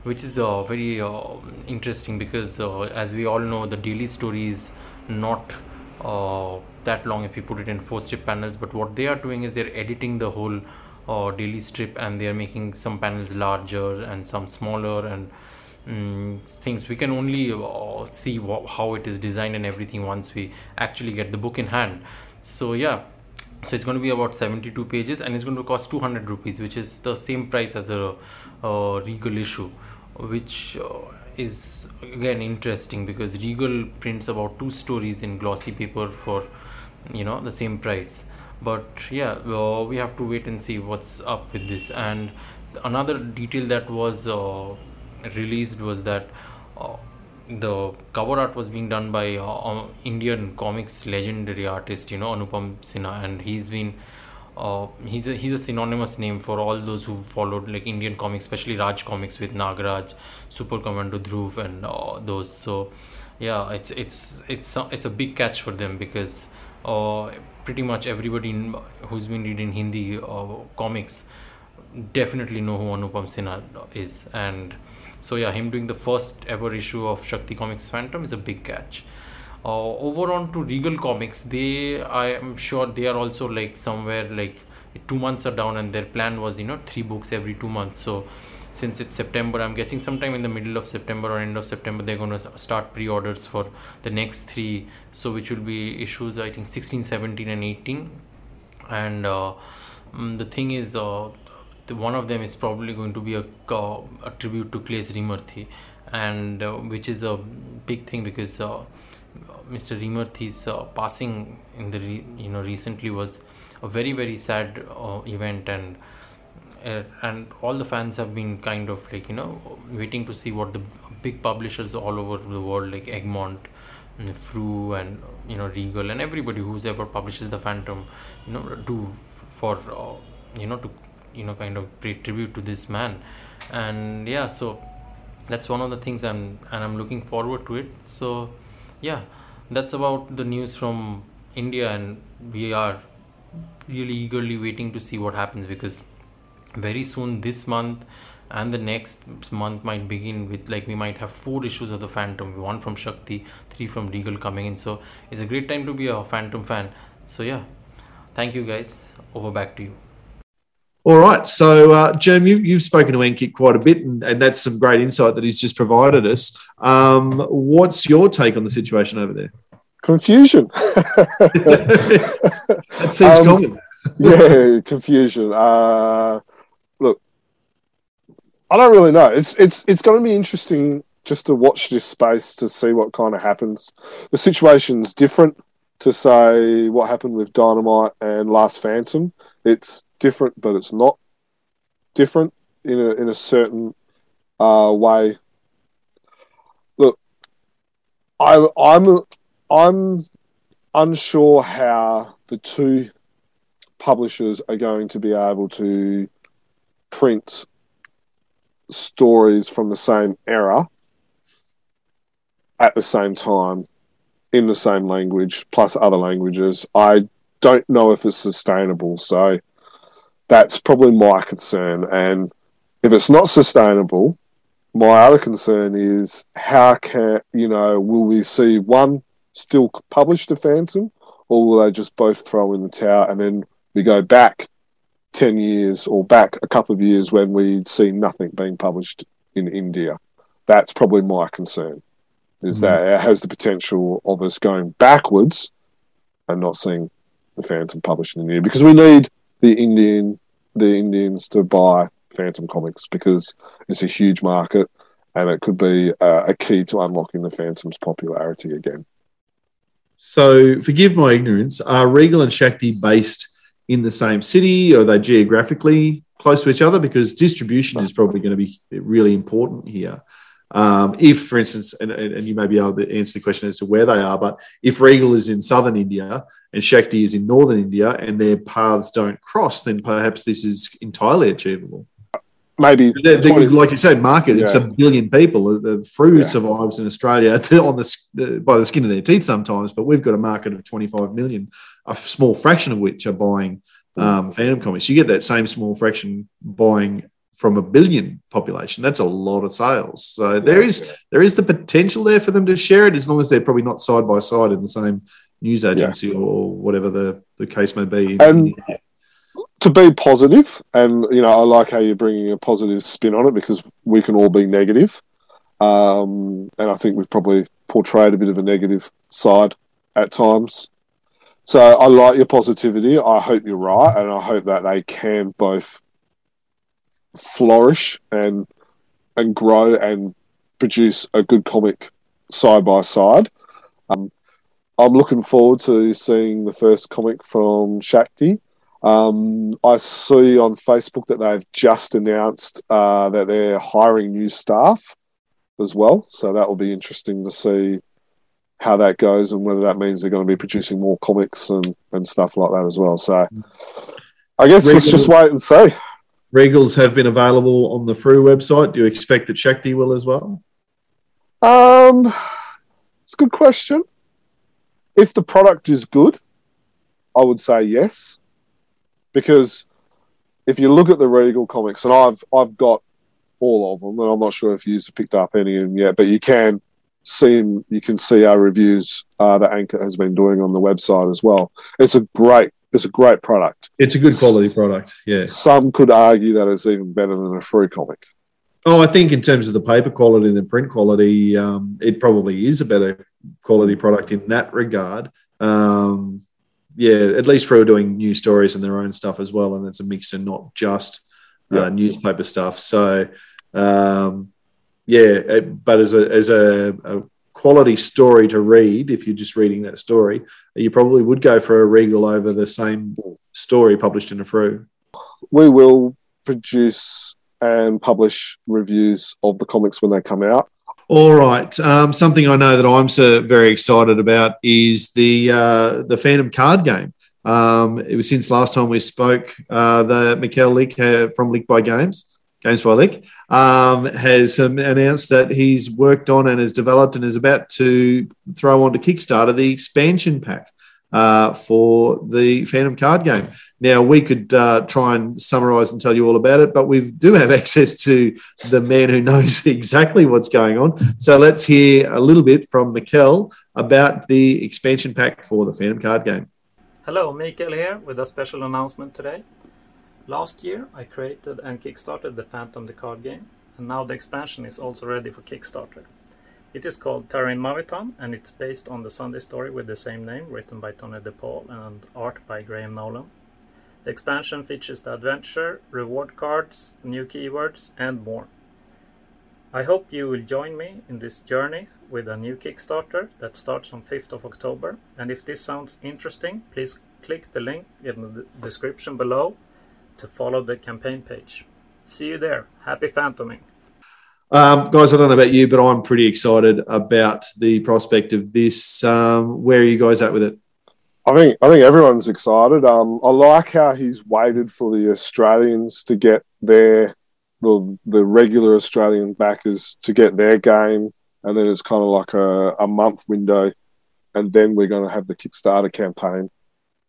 Speaker 7: which is uh, very uh, interesting because uh, as we all know the daily story is not uh, that long if you put it in four strip panels. But what they are doing is they're editing the whole uh, daily strip and they are making some panels larger and some smaller and um, things. We can only see how it is designed and everything once we actually get the book in hand. So yeah so it's going to be about 72 pages and it's going to cost 200 rupees which is the same price as a, regal issue which uh, is again interesting because regal prints about two stories in glossy paper for you know the same price. But yeah uh, we have to wait and see what's up with this. And another detail that was uh, released was that uh, the cover art was being done by uh, uh, Indian comics legendary artist, you know, Anupam Sinha, and he's been uh, he's a he's a synonymous name for all those who followed like Indian comics, especially Raj comics with Nagaraj, Super Commando Dhruv, and uh, those. So yeah, it's it's it's it's a big catch for them because uh, pretty much everybody in, who's been reading Hindi uh, comics definitely know who Anupam Sinha is, and so yeah, him doing the first ever issue of Shakti Comics Phantom is a big catch. Uh, over on to Regal Comics, they I am sure they are also like somewhere like two months are down, and their plan was you know three books every two months. So since it's September, I'm guessing sometime in the middle of September or end of September they're going to start pre-orders for the next three. So which will be issues I think 16, 17, and 18. And uh, mm, the thing is, uh, one of them is probably going to be a, uh, tribute to Claes Reimerthi, and uh, which is a big thing because uh, Mr. Reimerthi's uh, passing in the re- you know recently was a very very sad uh, event and uh, and all the fans have been kind of like you know waiting to see what the big publishers all over the world like Egmont Frew and you know Regal and everybody who's ever publishes the Phantom you know do for you know to you know kind of pay tribute to this man. And yeah so that's one of the things i'm and i'm looking forward to it. So yeah that's about the news from india and we are really eagerly waiting to see what happens because very soon this month and the next month might begin with like we might have four issues of the phantom one from shakti three from regal coming in. So it's a great time to be a phantom fan. So yeah thank you guys. Over back to you
Speaker 1: all right. So, uh, Germ, you, have spoken to Ankit quite a bit, and, and, that's some great insight that he's just provided us. Um, what's your take on the situation over there?
Speaker 3: Confusion.
Speaker 1: that seems um, common.
Speaker 3: yeah, confusion. Uh, look, I don't really know. It's it's it's going to be interesting just to watch this space to see what kind of happens. The situation's different to say what happened with Dynamite and Last Phantom. It's different, but it's not different in a in a certain uh, way. Look, I, I'm I'm unsure how the two publishers are going to be able to print stories from the same era at the same time in the same language plus other languages. I don't know if it's sustainable. So that's probably my concern. And if it's not sustainable, my other concern is how can, you know, will we see one still publish the Phantom or will they just both throw in the tower and then we go back 10 years or back a couple of years when we see nothing being published in India? That's probably my concern, is mm-hmm. that it has the potential of us going backwards and not seeing the Phantom published in India because we need the Indian the Indians to buy Phantom Comics because it's a huge market and it could be uh, a key to unlocking the Phantom's popularity again.
Speaker 1: So, forgive my ignorance. Are Regal and Shakti based in the same city? Or are they geographically close to each other? Because distribution is probably going to be really important here. Um, if, for instance, and, and, you may be able to answer the question as to where they are, but if Regal is in southern India and Shakti is in northern India and their paths don't cross, then perhaps this is entirely achievable.
Speaker 3: Maybe,
Speaker 1: they're, they're, like you said, market. Yeah. It's a billion people. The Frew yeah. survives in Australia on the by the skin of their teeth sometimes, but we've got a market of 25 million, a small fraction of which are buying um, Phantom comics. You get that same small fraction buying from a billion population. That's a lot of sales. So there is there is the potential there for them to share it as long as they're probably not side by side in the same news agency yeah. or whatever the, the case may be.
Speaker 3: And to be positive, and you know, I like how you're bringing a positive spin on it because we can all be negative. Um, and I think we've probably portrayed a bit of a negative side at times. So I like your positivity. I hope you're right, and I hope that they can both flourish and and grow and produce a good comic side by side. Um, I'm looking forward to seeing the first comic from Shakti. Um, I see on Facebook that they've just announced uh, that they're hiring new staff as well. So that will be interesting to see how that goes and whether that means they're going to be producing more comics and, and stuff like that as well. So I guess let's just wait and see.
Speaker 1: Regals have been available on the Frew website. Do you expect that Shakti will as well?
Speaker 3: Um, it's a good question. If the product is good, I would say yes, because if you look at the Regal comics, and I've I've got all of them, and I'm not sure if you've picked up any of them yet, but you can see you can see our reviews uh, that Ankit has been doing on the website as well. It's a great it's a great product.
Speaker 1: It's a good quality product. Yeah.
Speaker 3: Some could argue that it's even better than a Frew comic.
Speaker 1: Oh, I think in terms of the paper quality and the print quality, um, it probably is a better quality product in that regard. Um, yeah, at least for doing news stories and their own stuff as well, and it's a mix and not just uh, newspaper stuff. So, um, yeah, but as a as a, a, quality story to read, if you're just reading that story, you probably would go for a Regal over the same story published in a Frew.
Speaker 3: We will produce and publish reviews of the comics when they come out.
Speaker 1: All right. Um, something I know that I'm so very excited about is the uh, the Phantom card game. Um, it was since last time we spoke. Uh, the Mikkel Lick uh, from Lick by Games, Games by Lick, um, has um, announced that he's worked on and has developed and is about to throw onto Kickstarter the expansion pack uh, for the Phantom card game. Now, we could uh, try and summarize and tell you all about it, but we do have access to the man who knows exactly what's going on. So let's hear a little bit from Mikkel about the expansion pack for the Phantom card game.
Speaker 8: Hello, Mikael here with a special announcement today. Last year, I created and kickstarted the Phantom the card game, and now the expansion is also ready for Kickstarter. It is called Terrain Mavitan, and it's based on the Sunday story with the same name, written by Tony DePaul and art by Graham Nolan. The expansion features the adventure, reward cards, new keywords, and more. I hope you will join me in this journey with a new Kickstarter that starts on 5th of October. And if this sounds interesting, please click the link in the description below to follow the campaign page. See you there. Happy phantoming!
Speaker 1: Um, guys, I don't know about you, but I'm pretty excited about the prospect of this. Um, where are you guys at with it?
Speaker 3: I think I think everyone's excited. Um, I like how he's waited for the Australians to get their the the regular Australian backers to get their game, and then it's kind of like a, a month window, and then we're going to have the Kickstarter campaign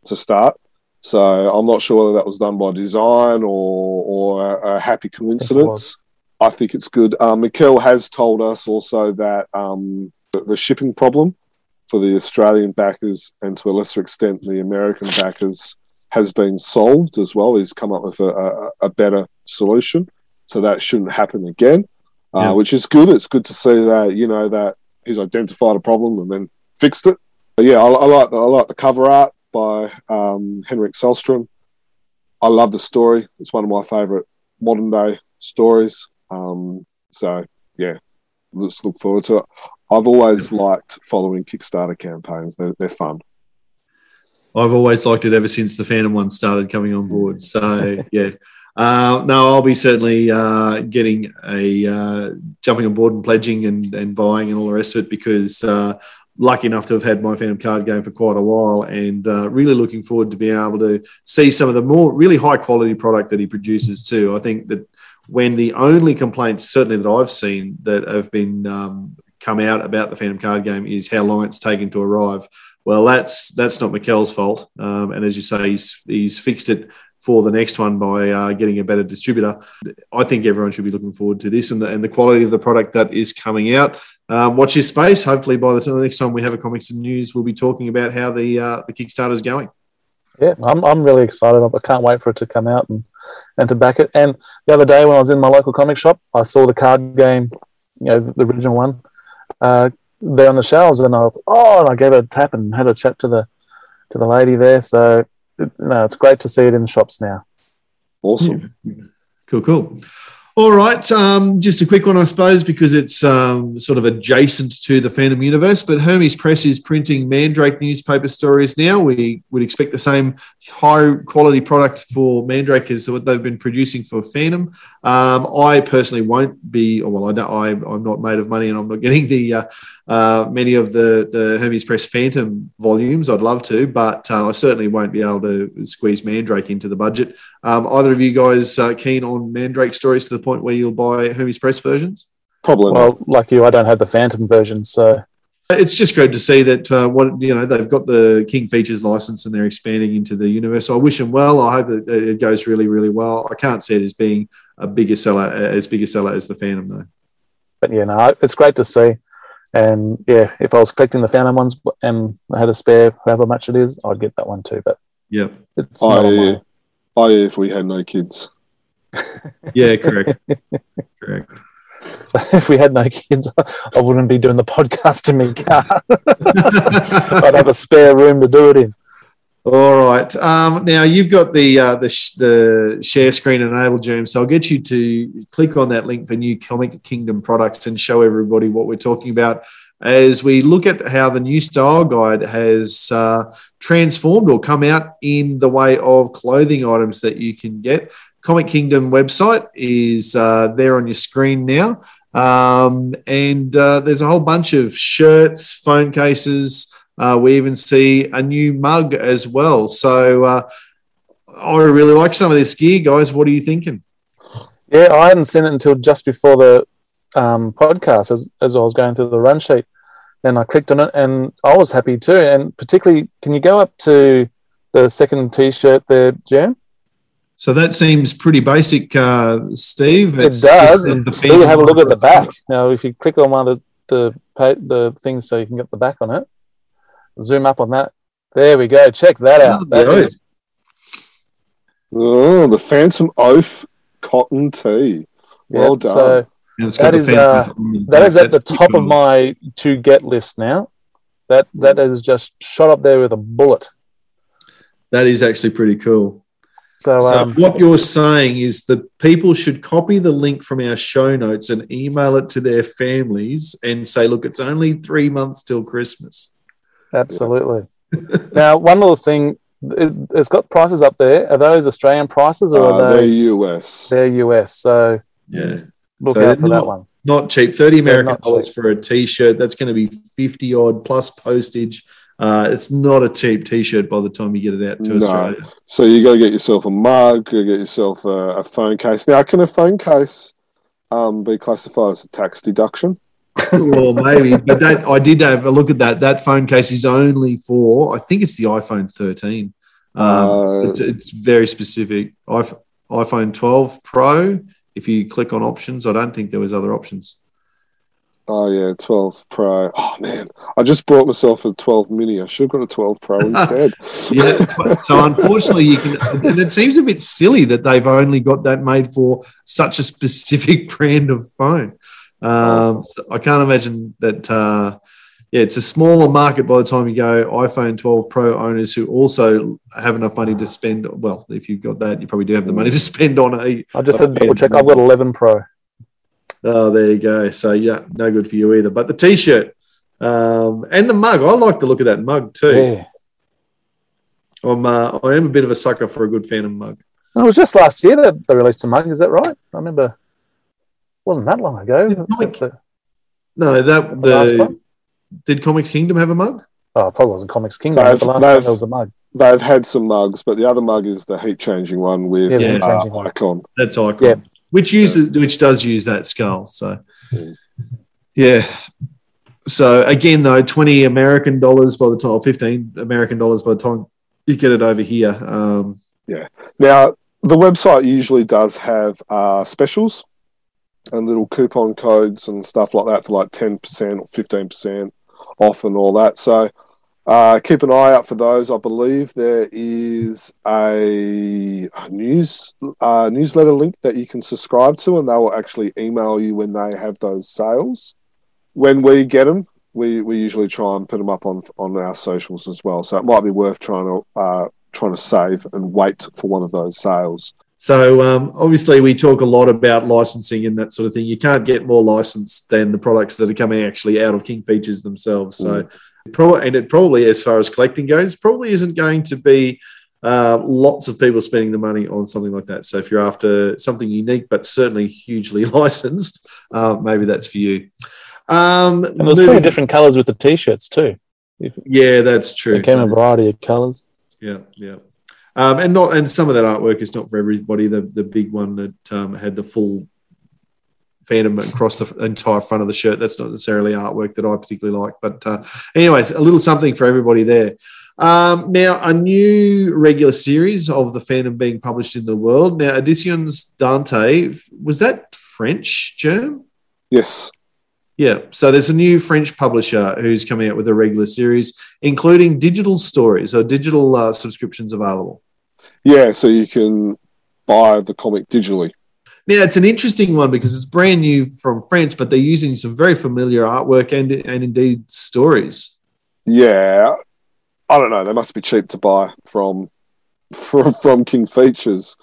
Speaker 3: to start. So I'm not sure whether that was done by design or or a, a happy coincidence. I think it's good. Um, Mikkel has told us also that um, the shipping problem for the Australian backers and to a lesser extent the American backers has been solved as well. He's come up with a, a, a better solution, so that shouldn't happen again, uh, yeah. which is good. It's good to see that you know that he's identified a problem and then fixed it. But yeah, I, I like the, I like the cover art by um, Henrik Sahlström. I love the story. It's one of my favourite modern day stories. Um, so yeah, let's look forward to it. I've always liked following Kickstarter campaigns. They're, they're fun.
Speaker 1: I've always liked it ever since the Phantom one started coming on board. So yeah. Uh, no, I'll be certainly uh, getting a uh, jumping on board and pledging and, and buying and all the rest of it because uh, lucky enough to have had my Phantom card game for quite a while and uh, really looking forward to being able to see some of the more really high quality product that he produces too. I think that when the only complaints, certainly that I've seen, that have been um, come out about the Phantom card game is how long it's taken to arrive. Well, that's that's not Mikkel's fault, um, and as you say, he's he's fixed it for the next one by uh, getting a better distributor. I think everyone should be looking forward to this and the, and the quality of the product that is coming out. Um, watch this space. Hopefully, by the, time, the next time we have a comics and news, we'll be talking about how the uh, the Kickstarter is going.
Speaker 2: Yeah, I'm, I'm really excited. I can't wait for it to come out and, and to back it. And the other day when I was in my local comic shop, I saw the card game, you know, the original one, uh, there on the shelves, and I was oh, and I gave it a tap and had a chat to the to the lady there. So it, no, it's great to see it in the shops now.
Speaker 3: Awesome,
Speaker 1: yeah. cool, cool. All right, um, just a quick one, I suppose, because it's um, sort of adjacent to the Phantom universe. But Hermes Press is printing Mandrake newspaper stories now. We would expect the same high quality product for Mandrake as what they've been producing for Phantom. Um, I personally won't be, well, I don't, I, am not made of money, and I'm not getting the uh, uh, many of the the Hermes Press Phantom volumes. I'd love to, but uh, I certainly won't be able to squeeze Mandrake into the budget. Um, either of you guys uh, keen on Mandrake stories to the point where you'll buy Hermes Press versions?
Speaker 3: Probably.
Speaker 2: Well, not. like you, I don't have the Phantom version, so
Speaker 1: it's just great to see that uh, what you know they've got the King Features license and they're expanding into the universe. I wish them well. I hope that it goes really, really well. I can't see it as being a bigger seller, as big a seller as the Phantom, though.
Speaker 2: But yeah, no, it's great to see. And yeah, if I was collecting the Phantom ones and um, I had a spare, however much it is, I'd get that one too. But
Speaker 1: yeah,
Speaker 2: it's
Speaker 3: I, I if we had no kids.
Speaker 1: yeah, correct, correct.
Speaker 2: So if we had no kids, I wouldn't be doing the podcast in my car. I'd have a spare room to do it in.
Speaker 1: All right. Um, now you've got the uh, the, sh- the share screen enabled, James. So I'll get you to click on that link for new Comic Kingdom products and show everybody what we're talking about as we look at how the new style guide has uh, transformed or come out in the way of clothing items that you can get. Comic Kingdom website is uh, there on your screen now. Um, and uh, there's a whole bunch of shirts, phone cases, uh, we even see a new mug as well. So uh, I really like some of this gear, guys. What are you thinking?
Speaker 2: Yeah, I hadn't seen it until just before the um, podcast as, as I was going through the run sheet. And I clicked on it and I was happy too. And particularly, can you go up to the second t shirt there, Jam?
Speaker 1: So that seems pretty basic, uh, Steve.
Speaker 2: It's, it does. Until you have a look at the back. Now, if you click on one of the, the, the things so you can get the back on it, Zoom up on that. There we go. Check that out. Oh, that is...
Speaker 3: oh the Phantom Oath cotton tee. Well yep, done. So
Speaker 2: that is uh, that is at the top cool. of my to get list now. That that is just shot up there with a bullet.
Speaker 1: That is actually pretty cool.
Speaker 2: So,
Speaker 1: so
Speaker 2: um,
Speaker 1: what you're saying is that people should copy the link from our show notes and email it to their families and say, "Look, it's only three months till Christmas."
Speaker 2: Absolutely. now, one little thing, it, has got prices up there. Are those Australian prices or uh,
Speaker 3: are they? They're US.
Speaker 2: They're US. So
Speaker 1: yeah,
Speaker 2: look so out for not, that one.
Speaker 1: Not cheap. Thirty American dollars for a T-shirt. That's going to be fifty odd plus postage. Uh, it's not a cheap T-shirt by the time you get it out to no. Australia.
Speaker 3: So you got to get yourself a mug. You get yourself a, a, phone case. Now, can a phone case um, be classified as a tax deduction?
Speaker 1: Well, maybe, but that I did have a look at that. That phone case is only for, I think it's the iPhone 13. Um, uh, it's, it's, very specific. iPhone 12 Pro. If you click on options, I don't think there was other options.
Speaker 3: Oh yeah, 12 Pro. Oh man, I just bought myself a 12 Mini. I should have got a 12 Pro instead.
Speaker 1: yeah. So unfortunately, you can. It seems a bit silly that they've only got that made for such a specific brand of phone. Um, so I can't imagine that. Uh, yeah, it's a smaller market by the time you go iPhone 12 Pro owners who also have enough money to spend. Well, if you've got that, you probably do have the money to spend on a.
Speaker 2: I just said double check. I've got 11 Pro.
Speaker 1: Oh, there you go. So yeah, no good for you either. But the T-shirt um, and the mug, I like the look of that mug too.
Speaker 2: Yeah.
Speaker 1: I'm, uh, I am a bit of a sucker for a good Phantom mug.
Speaker 2: It was just last year that they released a mug. Is that right? I remember wasn't that long ago. The,
Speaker 1: no, that the, the did Comics Kingdom have a mug?
Speaker 2: Oh, probably wasn't Comics Kingdom. They've, the last time there was a mug.
Speaker 3: They've had some mugs, but the other mug is the heat changing one with yeah, uh, icon.
Speaker 1: That's icon, yeah. which uses yeah. which does use that skull. So, mm. yeah. So again, though, twenty American dollars by the time, fifteen American dollars by the time you get it over here. Um,
Speaker 3: yeah. Now the website usually does have uh, specials and little coupon codes and stuff like that for like 10% or 15% off and all that. So uh, keep an eye out for those. I believe there is a, news uh, newsletter link that you can subscribe to, and they will actually email you when they have those sales. When we get them, we, we usually try and put them up on on our socials as well. So it might be worth trying to uh, trying to save and wait for one of those sales.
Speaker 1: So um, obviously, we talk a lot about licensing and that sort of thing. You can't get more licensed than the products that are coming actually out of King Features themselves. So, mm. probably, and it probably, as far as collecting goes, probably isn't going to be uh, lots of people spending the money on something like that. So, if you're after something unique but certainly hugely licensed, uh, maybe that's for you. Um,
Speaker 2: and there's moving, different colours with the t-shirts too.
Speaker 1: Yeah, that's true.
Speaker 2: It came a variety of colours.
Speaker 1: Yeah, yeah. Um, and not and some of that artwork is not for everybody. The the big one that um, had the full phantom across the entire front of the shirt. That's not necessarily artwork that I particularly like. But uh, anyways, a little something for everybody there. Um, now, a new regular series of the Phantom being published in the world. Now, Editions Dante, was that French, Germ?
Speaker 3: Yes.
Speaker 1: Yeah, so there's a new French publisher who's coming out with a regular series, including digital stories or digital uh, subscriptions available.
Speaker 3: Yeah, so you can buy the comic digitally.
Speaker 1: Now it's an interesting one because it's brand new from France, but they're using some very familiar artwork and and indeed stories.
Speaker 3: Yeah, I don't know. They must be cheap to buy from from from King Features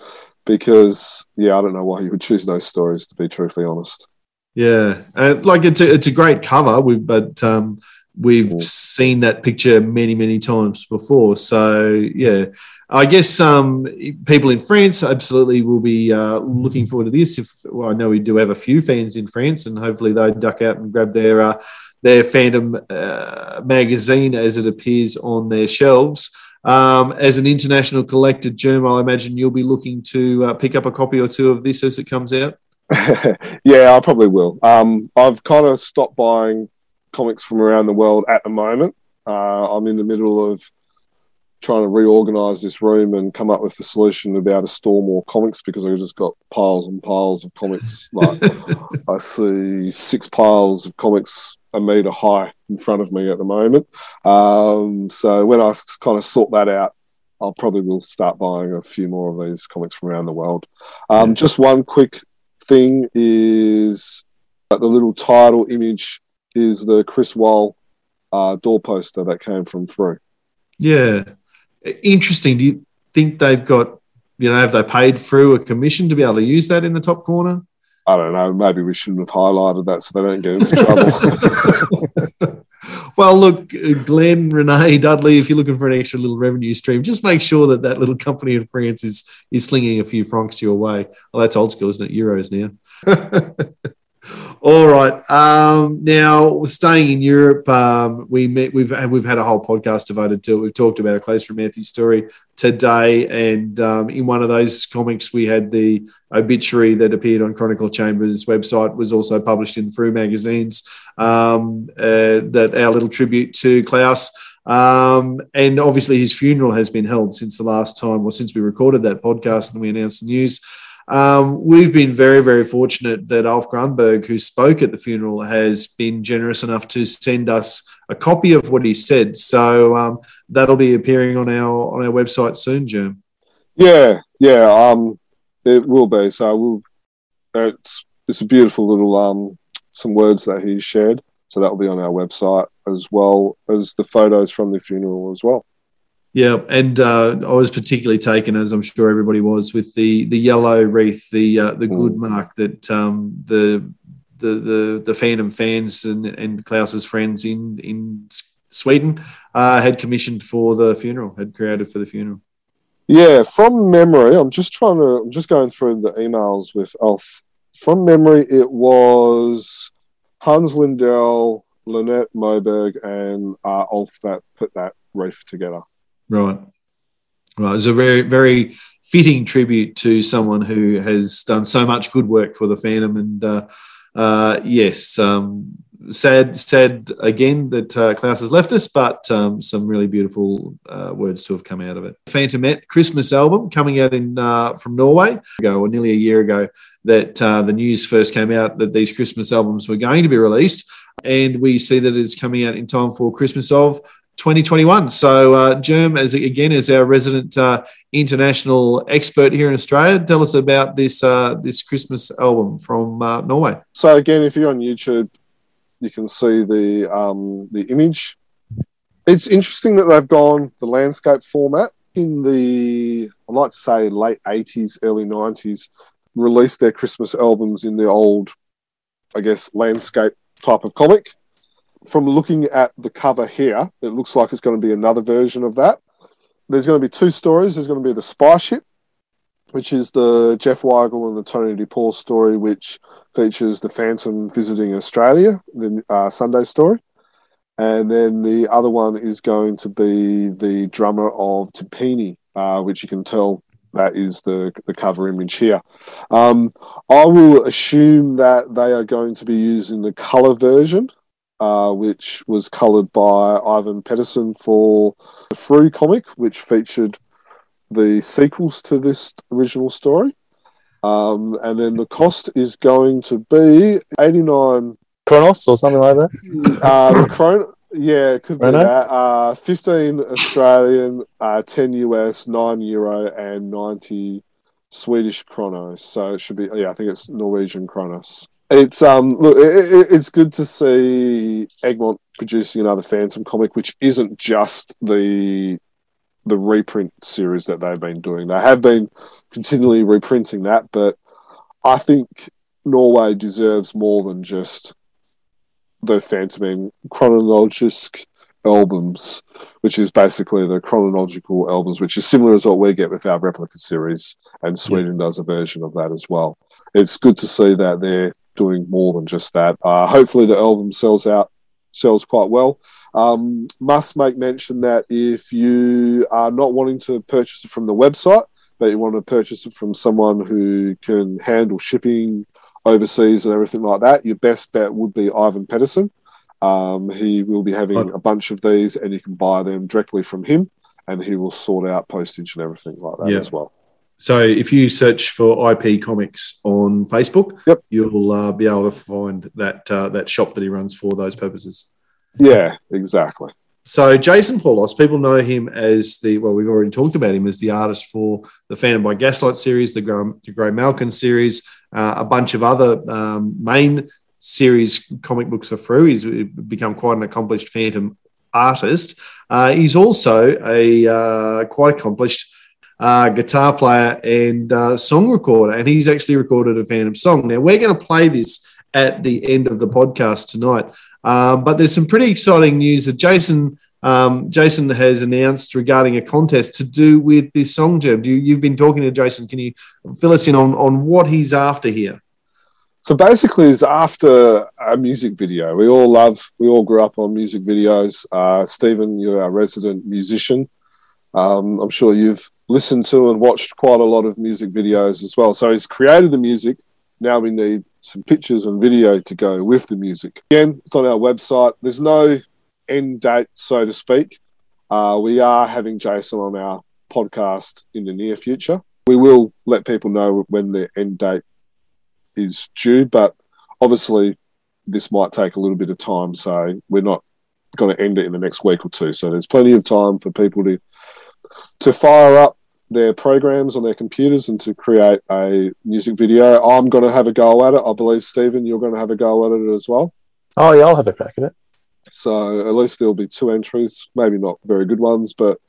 Speaker 3: because yeah, I don't know why you would choose those stories. To be truthfully honest.
Speaker 1: Yeah, uh, like it's a, it's a great cover, we, but um, we've seen that picture many many times before. So yeah, I guess um, people in France absolutely will be uh, looking forward to this. If well, I know we do have a few fans in France, and hopefully they duck out and grab their uh, their Phantom uh, magazine as it appears on their shelves. Um, as an international collector, Germ, I imagine you'll be looking to uh, pick up a copy or two of this as it comes out.
Speaker 3: yeah, I probably will. Um, I've kind of stopped buying comics from around the world at the moment. Uh, I'm in the middle of trying to reorganize this room and come up with a solution to be able to store more comics because I've just got piles and piles of comics. Like I see six piles of comics a meter high in front of me at the moment. Um, so when I kind of sort that out, I'll probably will start buying a few more of these comics from around the world. Um, just one quick thing is that the little title image is the Chris Wall uh, door poster that came from Frew.
Speaker 1: Yeah, interesting. Do you think they've got, you know, have they paid Frew a commission to be able to use that in the top corner?
Speaker 3: I don't know. Maybe we shouldn't have highlighted that so they don't get into
Speaker 1: trouble. well, look, Glenn, Renee, Dudley, if you're looking for an extra little revenue stream, just make sure that that little company in France is is slinging a few francs your way. Well, that's old school, isn't it? Euros now. All right. Um, now, staying in Europe, um, we met, we've we've had a whole podcast devoted to it. We've talked about a Claes Reimerthi story today, and um, in one of those comics, we had the obituary that appeared on Chronicle Chamber's website was also published in Frew magazines. Um, uh, that our little tribute to Claes. Um, and obviously, his funeral has been held since the last time, or since we recorded that podcast and we announced the news. Um, we've been very, very fortunate that Alf Grunberg, who spoke at the funeral, has been generous enough to send us a copy of what he said. So um, that'll be appearing on our on our website soon, Jim.
Speaker 3: Yeah, yeah, um, it will be. So we'll. It's it's a beautiful little um some words that he shared. So that will be on our website as well as the photos from the funeral as well.
Speaker 1: Yeah, and uh, I was particularly taken, as I'm sure everybody was, with the the yellow wreath, the uh, the good mm. mark that um, the, the the the Phantom fans and and Claes's friends in in Sweden uh, had commissioned for the funeral, had created for the funeral.
Speaker 3: Yeah, from memory, I'm just trying to. I'm just going through the emails with Alf. From memory, it was Hans Lindell, Lynette Moberg, and uh, Alf that put that wreath together.
Speaker 1: Right. Right. It's a very, very fitting tribute to someone who has done so much good work for the Phantom. And uh, uh, yes, um, sad, sad again that uh, Claes has left us, but um, some really beautiful uh, words to have come out of it. Phantomette Christmas album coming out in uh, from Norway ago, or nearly a year ago, that uh, the news first came out that these Christmas albums were going to be released. And we see that it's coming out in time for Christmas of 2021. So, uh, Germ, as again as our resident uh, international expert here in Australia, tell us about this uh, this Christmas album from uh, Norway.
Speaker 3: So, again, if you're on YouTube, you can see the um, the image. It's interesting that they've gone the landscape format in the, I like to say late 80s, early 90s, released their Christmas albums in the old, I guess, landscape type of comic. From looking at the cover here, it looks like it's going to be another version of that. There's going to be two stories. There's going to be the Spy Ship, which is the Jeff Weigel and the Tony DePaul story, which features the Phantom visiting Australia, the uh, Sunday story. And then the other one is going to be the drummer of Tipini, uh, which you can tell that is the, the cover image here. Um, I will assume that they are going to be using the color version, uh, which was colored by Ivan Pedersen for the Frew comic, which featured the sequels to this original story. Um, and then the cost is going to be 89
Speaker 2: Kronos or something like that.
Speaker 3: Uh, the Chron- yeah, it could be that. Uh, 15 Australian, uh, 10 US, 9 Euro, and 90 Swedish Kronos. So it should be, yeah, I think it's Norwegian Kronos. It's um look, it, it, it's good to see Egmont producing another Phantom comic, which isn't just the the reprint series that they've been doing. They have been continually reprinting that, but I think Norway deserves more than just the Phantoming chronologisk albums, which is basically the chronological albums, which is similar as what we get with our replica series, and Sweden yeah. does a version of that as well. It's good to see that they're doing more than just that. Uh, hopefully, the album sells out, sells quite well. Um, must make mention that if you are not wanting to purchase it from the website, but you want to purchase it from someone who can handle shipping overseas and everything like that, your best bet would be Ivan Pedersen. Um, he will be having a bunch of these, and you can buy them directly from him, and he will sort out postage and everything like that yeah. as well.
Speaker 1: So if you search for IP Comics on Facebook,
Speaker 3: yep.
Speaker 1: you'll uh, be able to find that uh, that shop that he runs for those purposes.
Speaker 3: Yeah, exactly.
Speaker 1: So Jason Paulos, people know him as the well, we've already talked about him as the artist for the Phantom by Gaslight series, the Grey, the Grey Malkin series, uh, a bunch of other um, main series comic books for Frew. He's become quite an accomplished Phantom artist. Uh, he's also a uh, quite accomplished uh, guitar player and uh, song recorder, and he's actually recorded a Phantom song. Now we're going to play this at the end of the podcast tonight. Um, but there's some pretty exciting news that Jason um, Jason has announced regarding a contest to do with this song, Jeb. You, have been talking to Jason. Can you fill us in on, on what he's after here?
Speaker 3: So basically, it's after a music video. We all love, we all grew up on music videos. Uh, Stephen, you're our resident musician. Um, I'm sure you've listened to and watched quite a lot of music videos as well. So he's created the music now we need some pictures and video to go with the music. Again, it's on our website. There's no end date, so to speak. Uh, we are having Jason on our podcast in the near future. We will let people know when the end date is due, but obviously this might take a little bit of time, so we're not going to end it in the next week or two. So there's plenty of time for people to to fire up their programs on their computers and to create a music video. I'm going to have a go at it. I believe, Stephen, you're going to have a go at it as well.
Speaker 2: Oh, yeah, I'll have a crack at it.
Speaker 3: So at least there'll be two entries, maybe not very good ones, but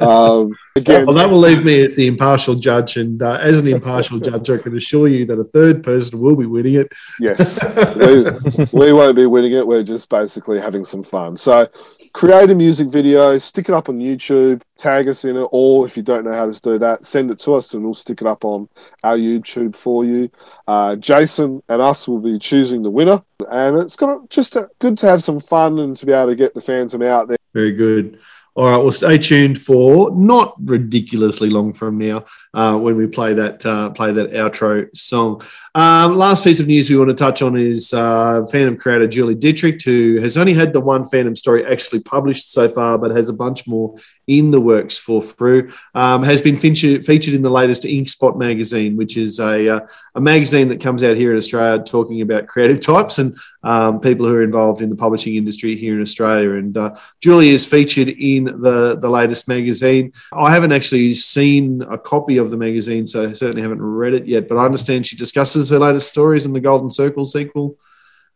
Speaker 3: um, again,
Speaker 1: well, that will leave me as the impartial judge, and uh, as an impartial judge, I can assure you that a third person will be winning it.
Speaker 3: Yes, we, we won't be winning it. We're just basically having some fun. So create a music video, stick it up on YouTube, tag us in it, or if you don't know how to do that, send it to us and we'll stick it up on our YouTube for you. Uh, Jason and us will be choosing the winner, and it's gonna just a, good to have some fun and to be able to get the Phantom out there.
Speaker 1: Very good. All right, well, stay tuned for not ridiculously long from now uh, when we play that uh, play that outro song. Um, last piece of news we want to touch on is uh, Phantom creator Julie Ditrich, who has only had the one Phantom story actually published so far, but has a bunch more in the works for Frew. Um, has been featured, featured in the latest Ink Spot magazine, which is a, uh, a magazine that comes out here in Australia talking about creative types and um, people who are involved in the publishing industry here in Australia. And uh, Julie is featured in the, the latest magazine. I haven't actually seen a copy of the magazine, so I certainly haven't read it yet, but I understand she discusses her latest stories in the Golden Circle sequel.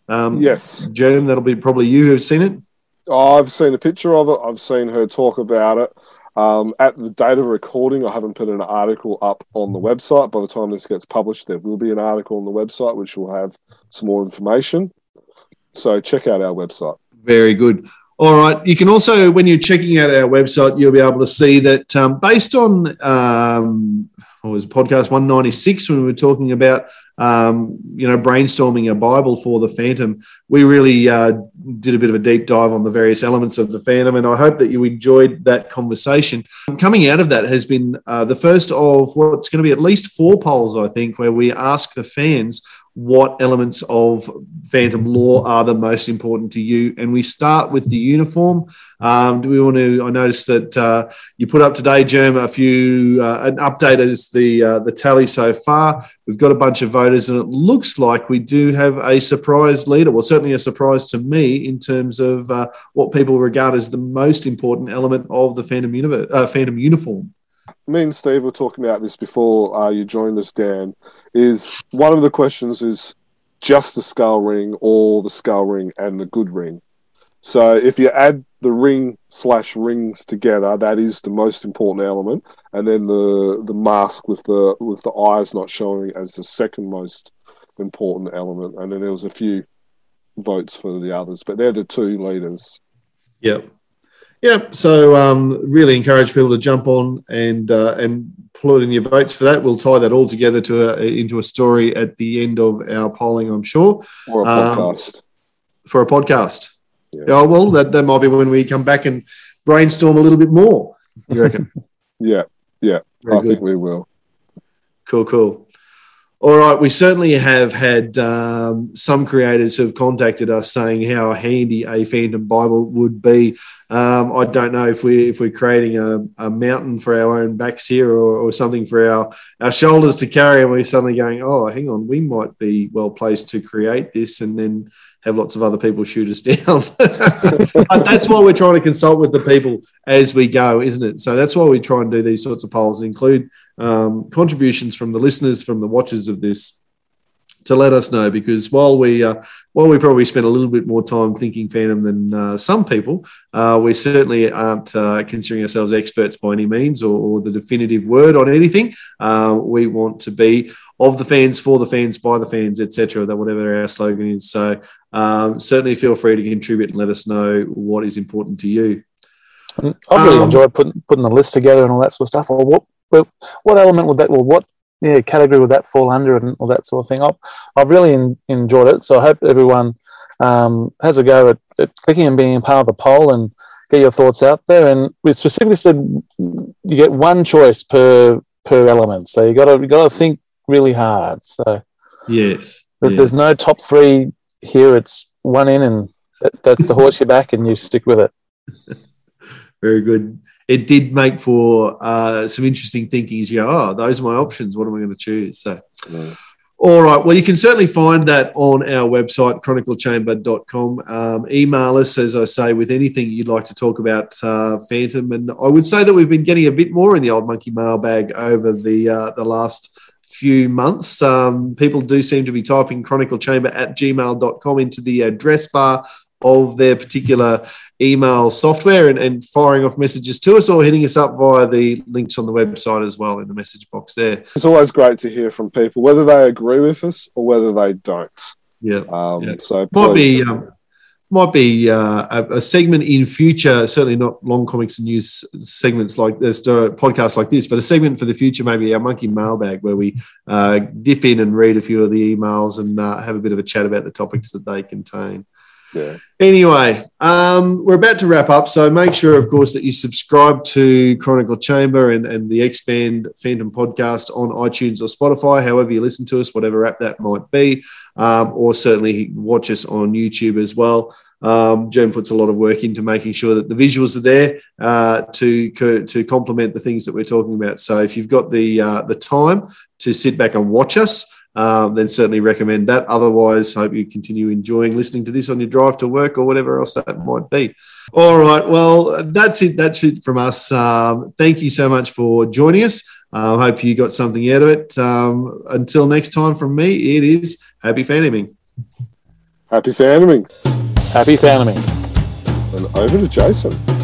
Speaker 1: Um,
Speaker 3: yes,
Speaker 1: Jim, that'll be probably you who've seen it.
Speaker 3: I've seen a picture of it. I've seen her talk about it. Um, at the date of recording, I haven't put an article up on the website. By the time this gets published, there will be an article on the website which will have some more information. So check out our website.
Speaker 1: Very good. All right. You can also, when you're checking out our website, you'll be able to see that um, based on um, what was podcast 196 when we were talking about um, you know brainstorming a Bible for the Phantom, we really uh, did a bit of a deep dive on the various elements of the Phantom, and I hope that you enjoyed that conversation. Coming out of that has been uh, the first of what's going to be at least four polls, I think, where we ask the fans what elements of phantom lore are the most important to you. And we start with the uniform. Um, do we want to i noticed that uh, you put up today germ a few uh, an update as the uh, the tally so far. We've got a bunch of voters and it looks like we do have a surprise leader. Well certainly a surprise to me in terms of uh, what people regard as the most important element of the phantom, universe, uh, phantom uniform
Speaker 3: me and Steve were talking about this before uh, you joined us, Dan. Is one of the questions is just the skull ring or the skull ring and the good ring. So if you add the ring slash rings together, that is the most important element, and then the the mask with the with the eyes not showing as the second most important element, and then there was a few votes for the others, but they're the two leaders.
Speaker 1: Yep. Yeah, so um, really encourage people to jump on and uh, and put in your votes for that. We'll tie that all together to a, into a story at the end of our polling, I'm sure.
Speaker 3: Or a um, podcast. Um,
Speaker 1: for a podcast. Yeah. Oh, well, that, that might be when we come back and brainstorm a little bit more. You reckon?
Speaker 3: yeah, yeah. Very I good. think we will.
Speaker 1: Cool, cool. All right, we certainly have had um, some creators who have contacted us saying how handy a Phantom Bible would be. Um, I don't know if we if we're creating a, a mountain for our own backs here or, or, something for our, our shoulders to carry, and we're suddenly going, oh, hang on, we might be well placed to create this, and then have lots of other people shoot us down. that's why we're trying to consult with the people as we go, isn't it? So that's why we try and do these sorts of polls and include um, contributions from the listeners, from the watchers of this, to let us know. Because while we uh, while we probably spend a little bit more time thinking Phantom than uh, some people, uh, we certainly aren't uh, considering ourselves experts by any means or, or the definitive word on anything. Uh, we want to be of the fans, for the fans, by the fans, etc. That whatever our slogan is. So um, certainly feel free to contribute and let us know what is important to you.
Speaker 2: I really um, enjoy putting putting the list together and all that sort of stuff. Or what what element would that? Well, what yeah, category would that fall under and all that sort of thing. I've, I've really in, enjoyed it. So I hope everyone um, has a go at, at, clicking and being part of the poll and get your thoughts out there. And we specifically said you get one choice per per element. So you got to you got to think really hard. So
Speaker 1: yes,
Speaker 2: yeah. there's no top three here. It's one in, and that, that's the horse you back, and you stick with it.
Speaker 1: Very good. It did make for uh, some interesting thinking. As you go, oh, those are my options. What am I going to choose? So. Yeah. All right. Well, you can certainly find that on our website, chroniclechamber.com. Um, email us, as I say, with anything you'd like to talk about uh, Phantom. And I would say that we've been getting a bit more in the Old Monkey mailbag over the uh, the last few months. Um, people do seem to be typing chroniclechamber at gmail.com into the address bar of their particular email software and, and, firing off messages to us or hitting us up via the links on the website as well in the message box there.
Speaker 3: It's always great to hear from people, whether they agree with us or whether they don't.
Speaker 1: Yeah.
Speaker 3: Um, yeah. So
Speaker 1: might be um, might be uh, a, a, segment in future. Certainly not long comics and news segments like this, uh, podcasts like this, but a segment for the future, maybe our monkey mailbag, where we uh, dip in and read a few of the emails and uh, have a bit of a chat about the topics that they contain. Anyway, um, we're about to wrap up. So make sure, of course, that you subscribe to Chronicle Chamber and, and the X Band Phantom podcast on iTunes or Spotify, however you listen to us, whatever app that might be, um, or certainly watch us on YouTube as well. Um, Jen puts a lot of work into making sure that the visuals are there uh, to to complement the things that we're talking about. So if you've got the uh, the time to sit back and watch us, um, then certainly recommend that. Otherwise, hope you continue enjoying listening to this on your drive to work or whatever else that might be. All right. Well, that's it. That's it from us. Um, thank you so much for joining us. I uh, hope you got something out of it. Um, until next time from me, it is happy phantoming.
Speaker 3: Happy phantoming.
Speaker 2: Happy phantoming.
Speaker 3: And over to Jason.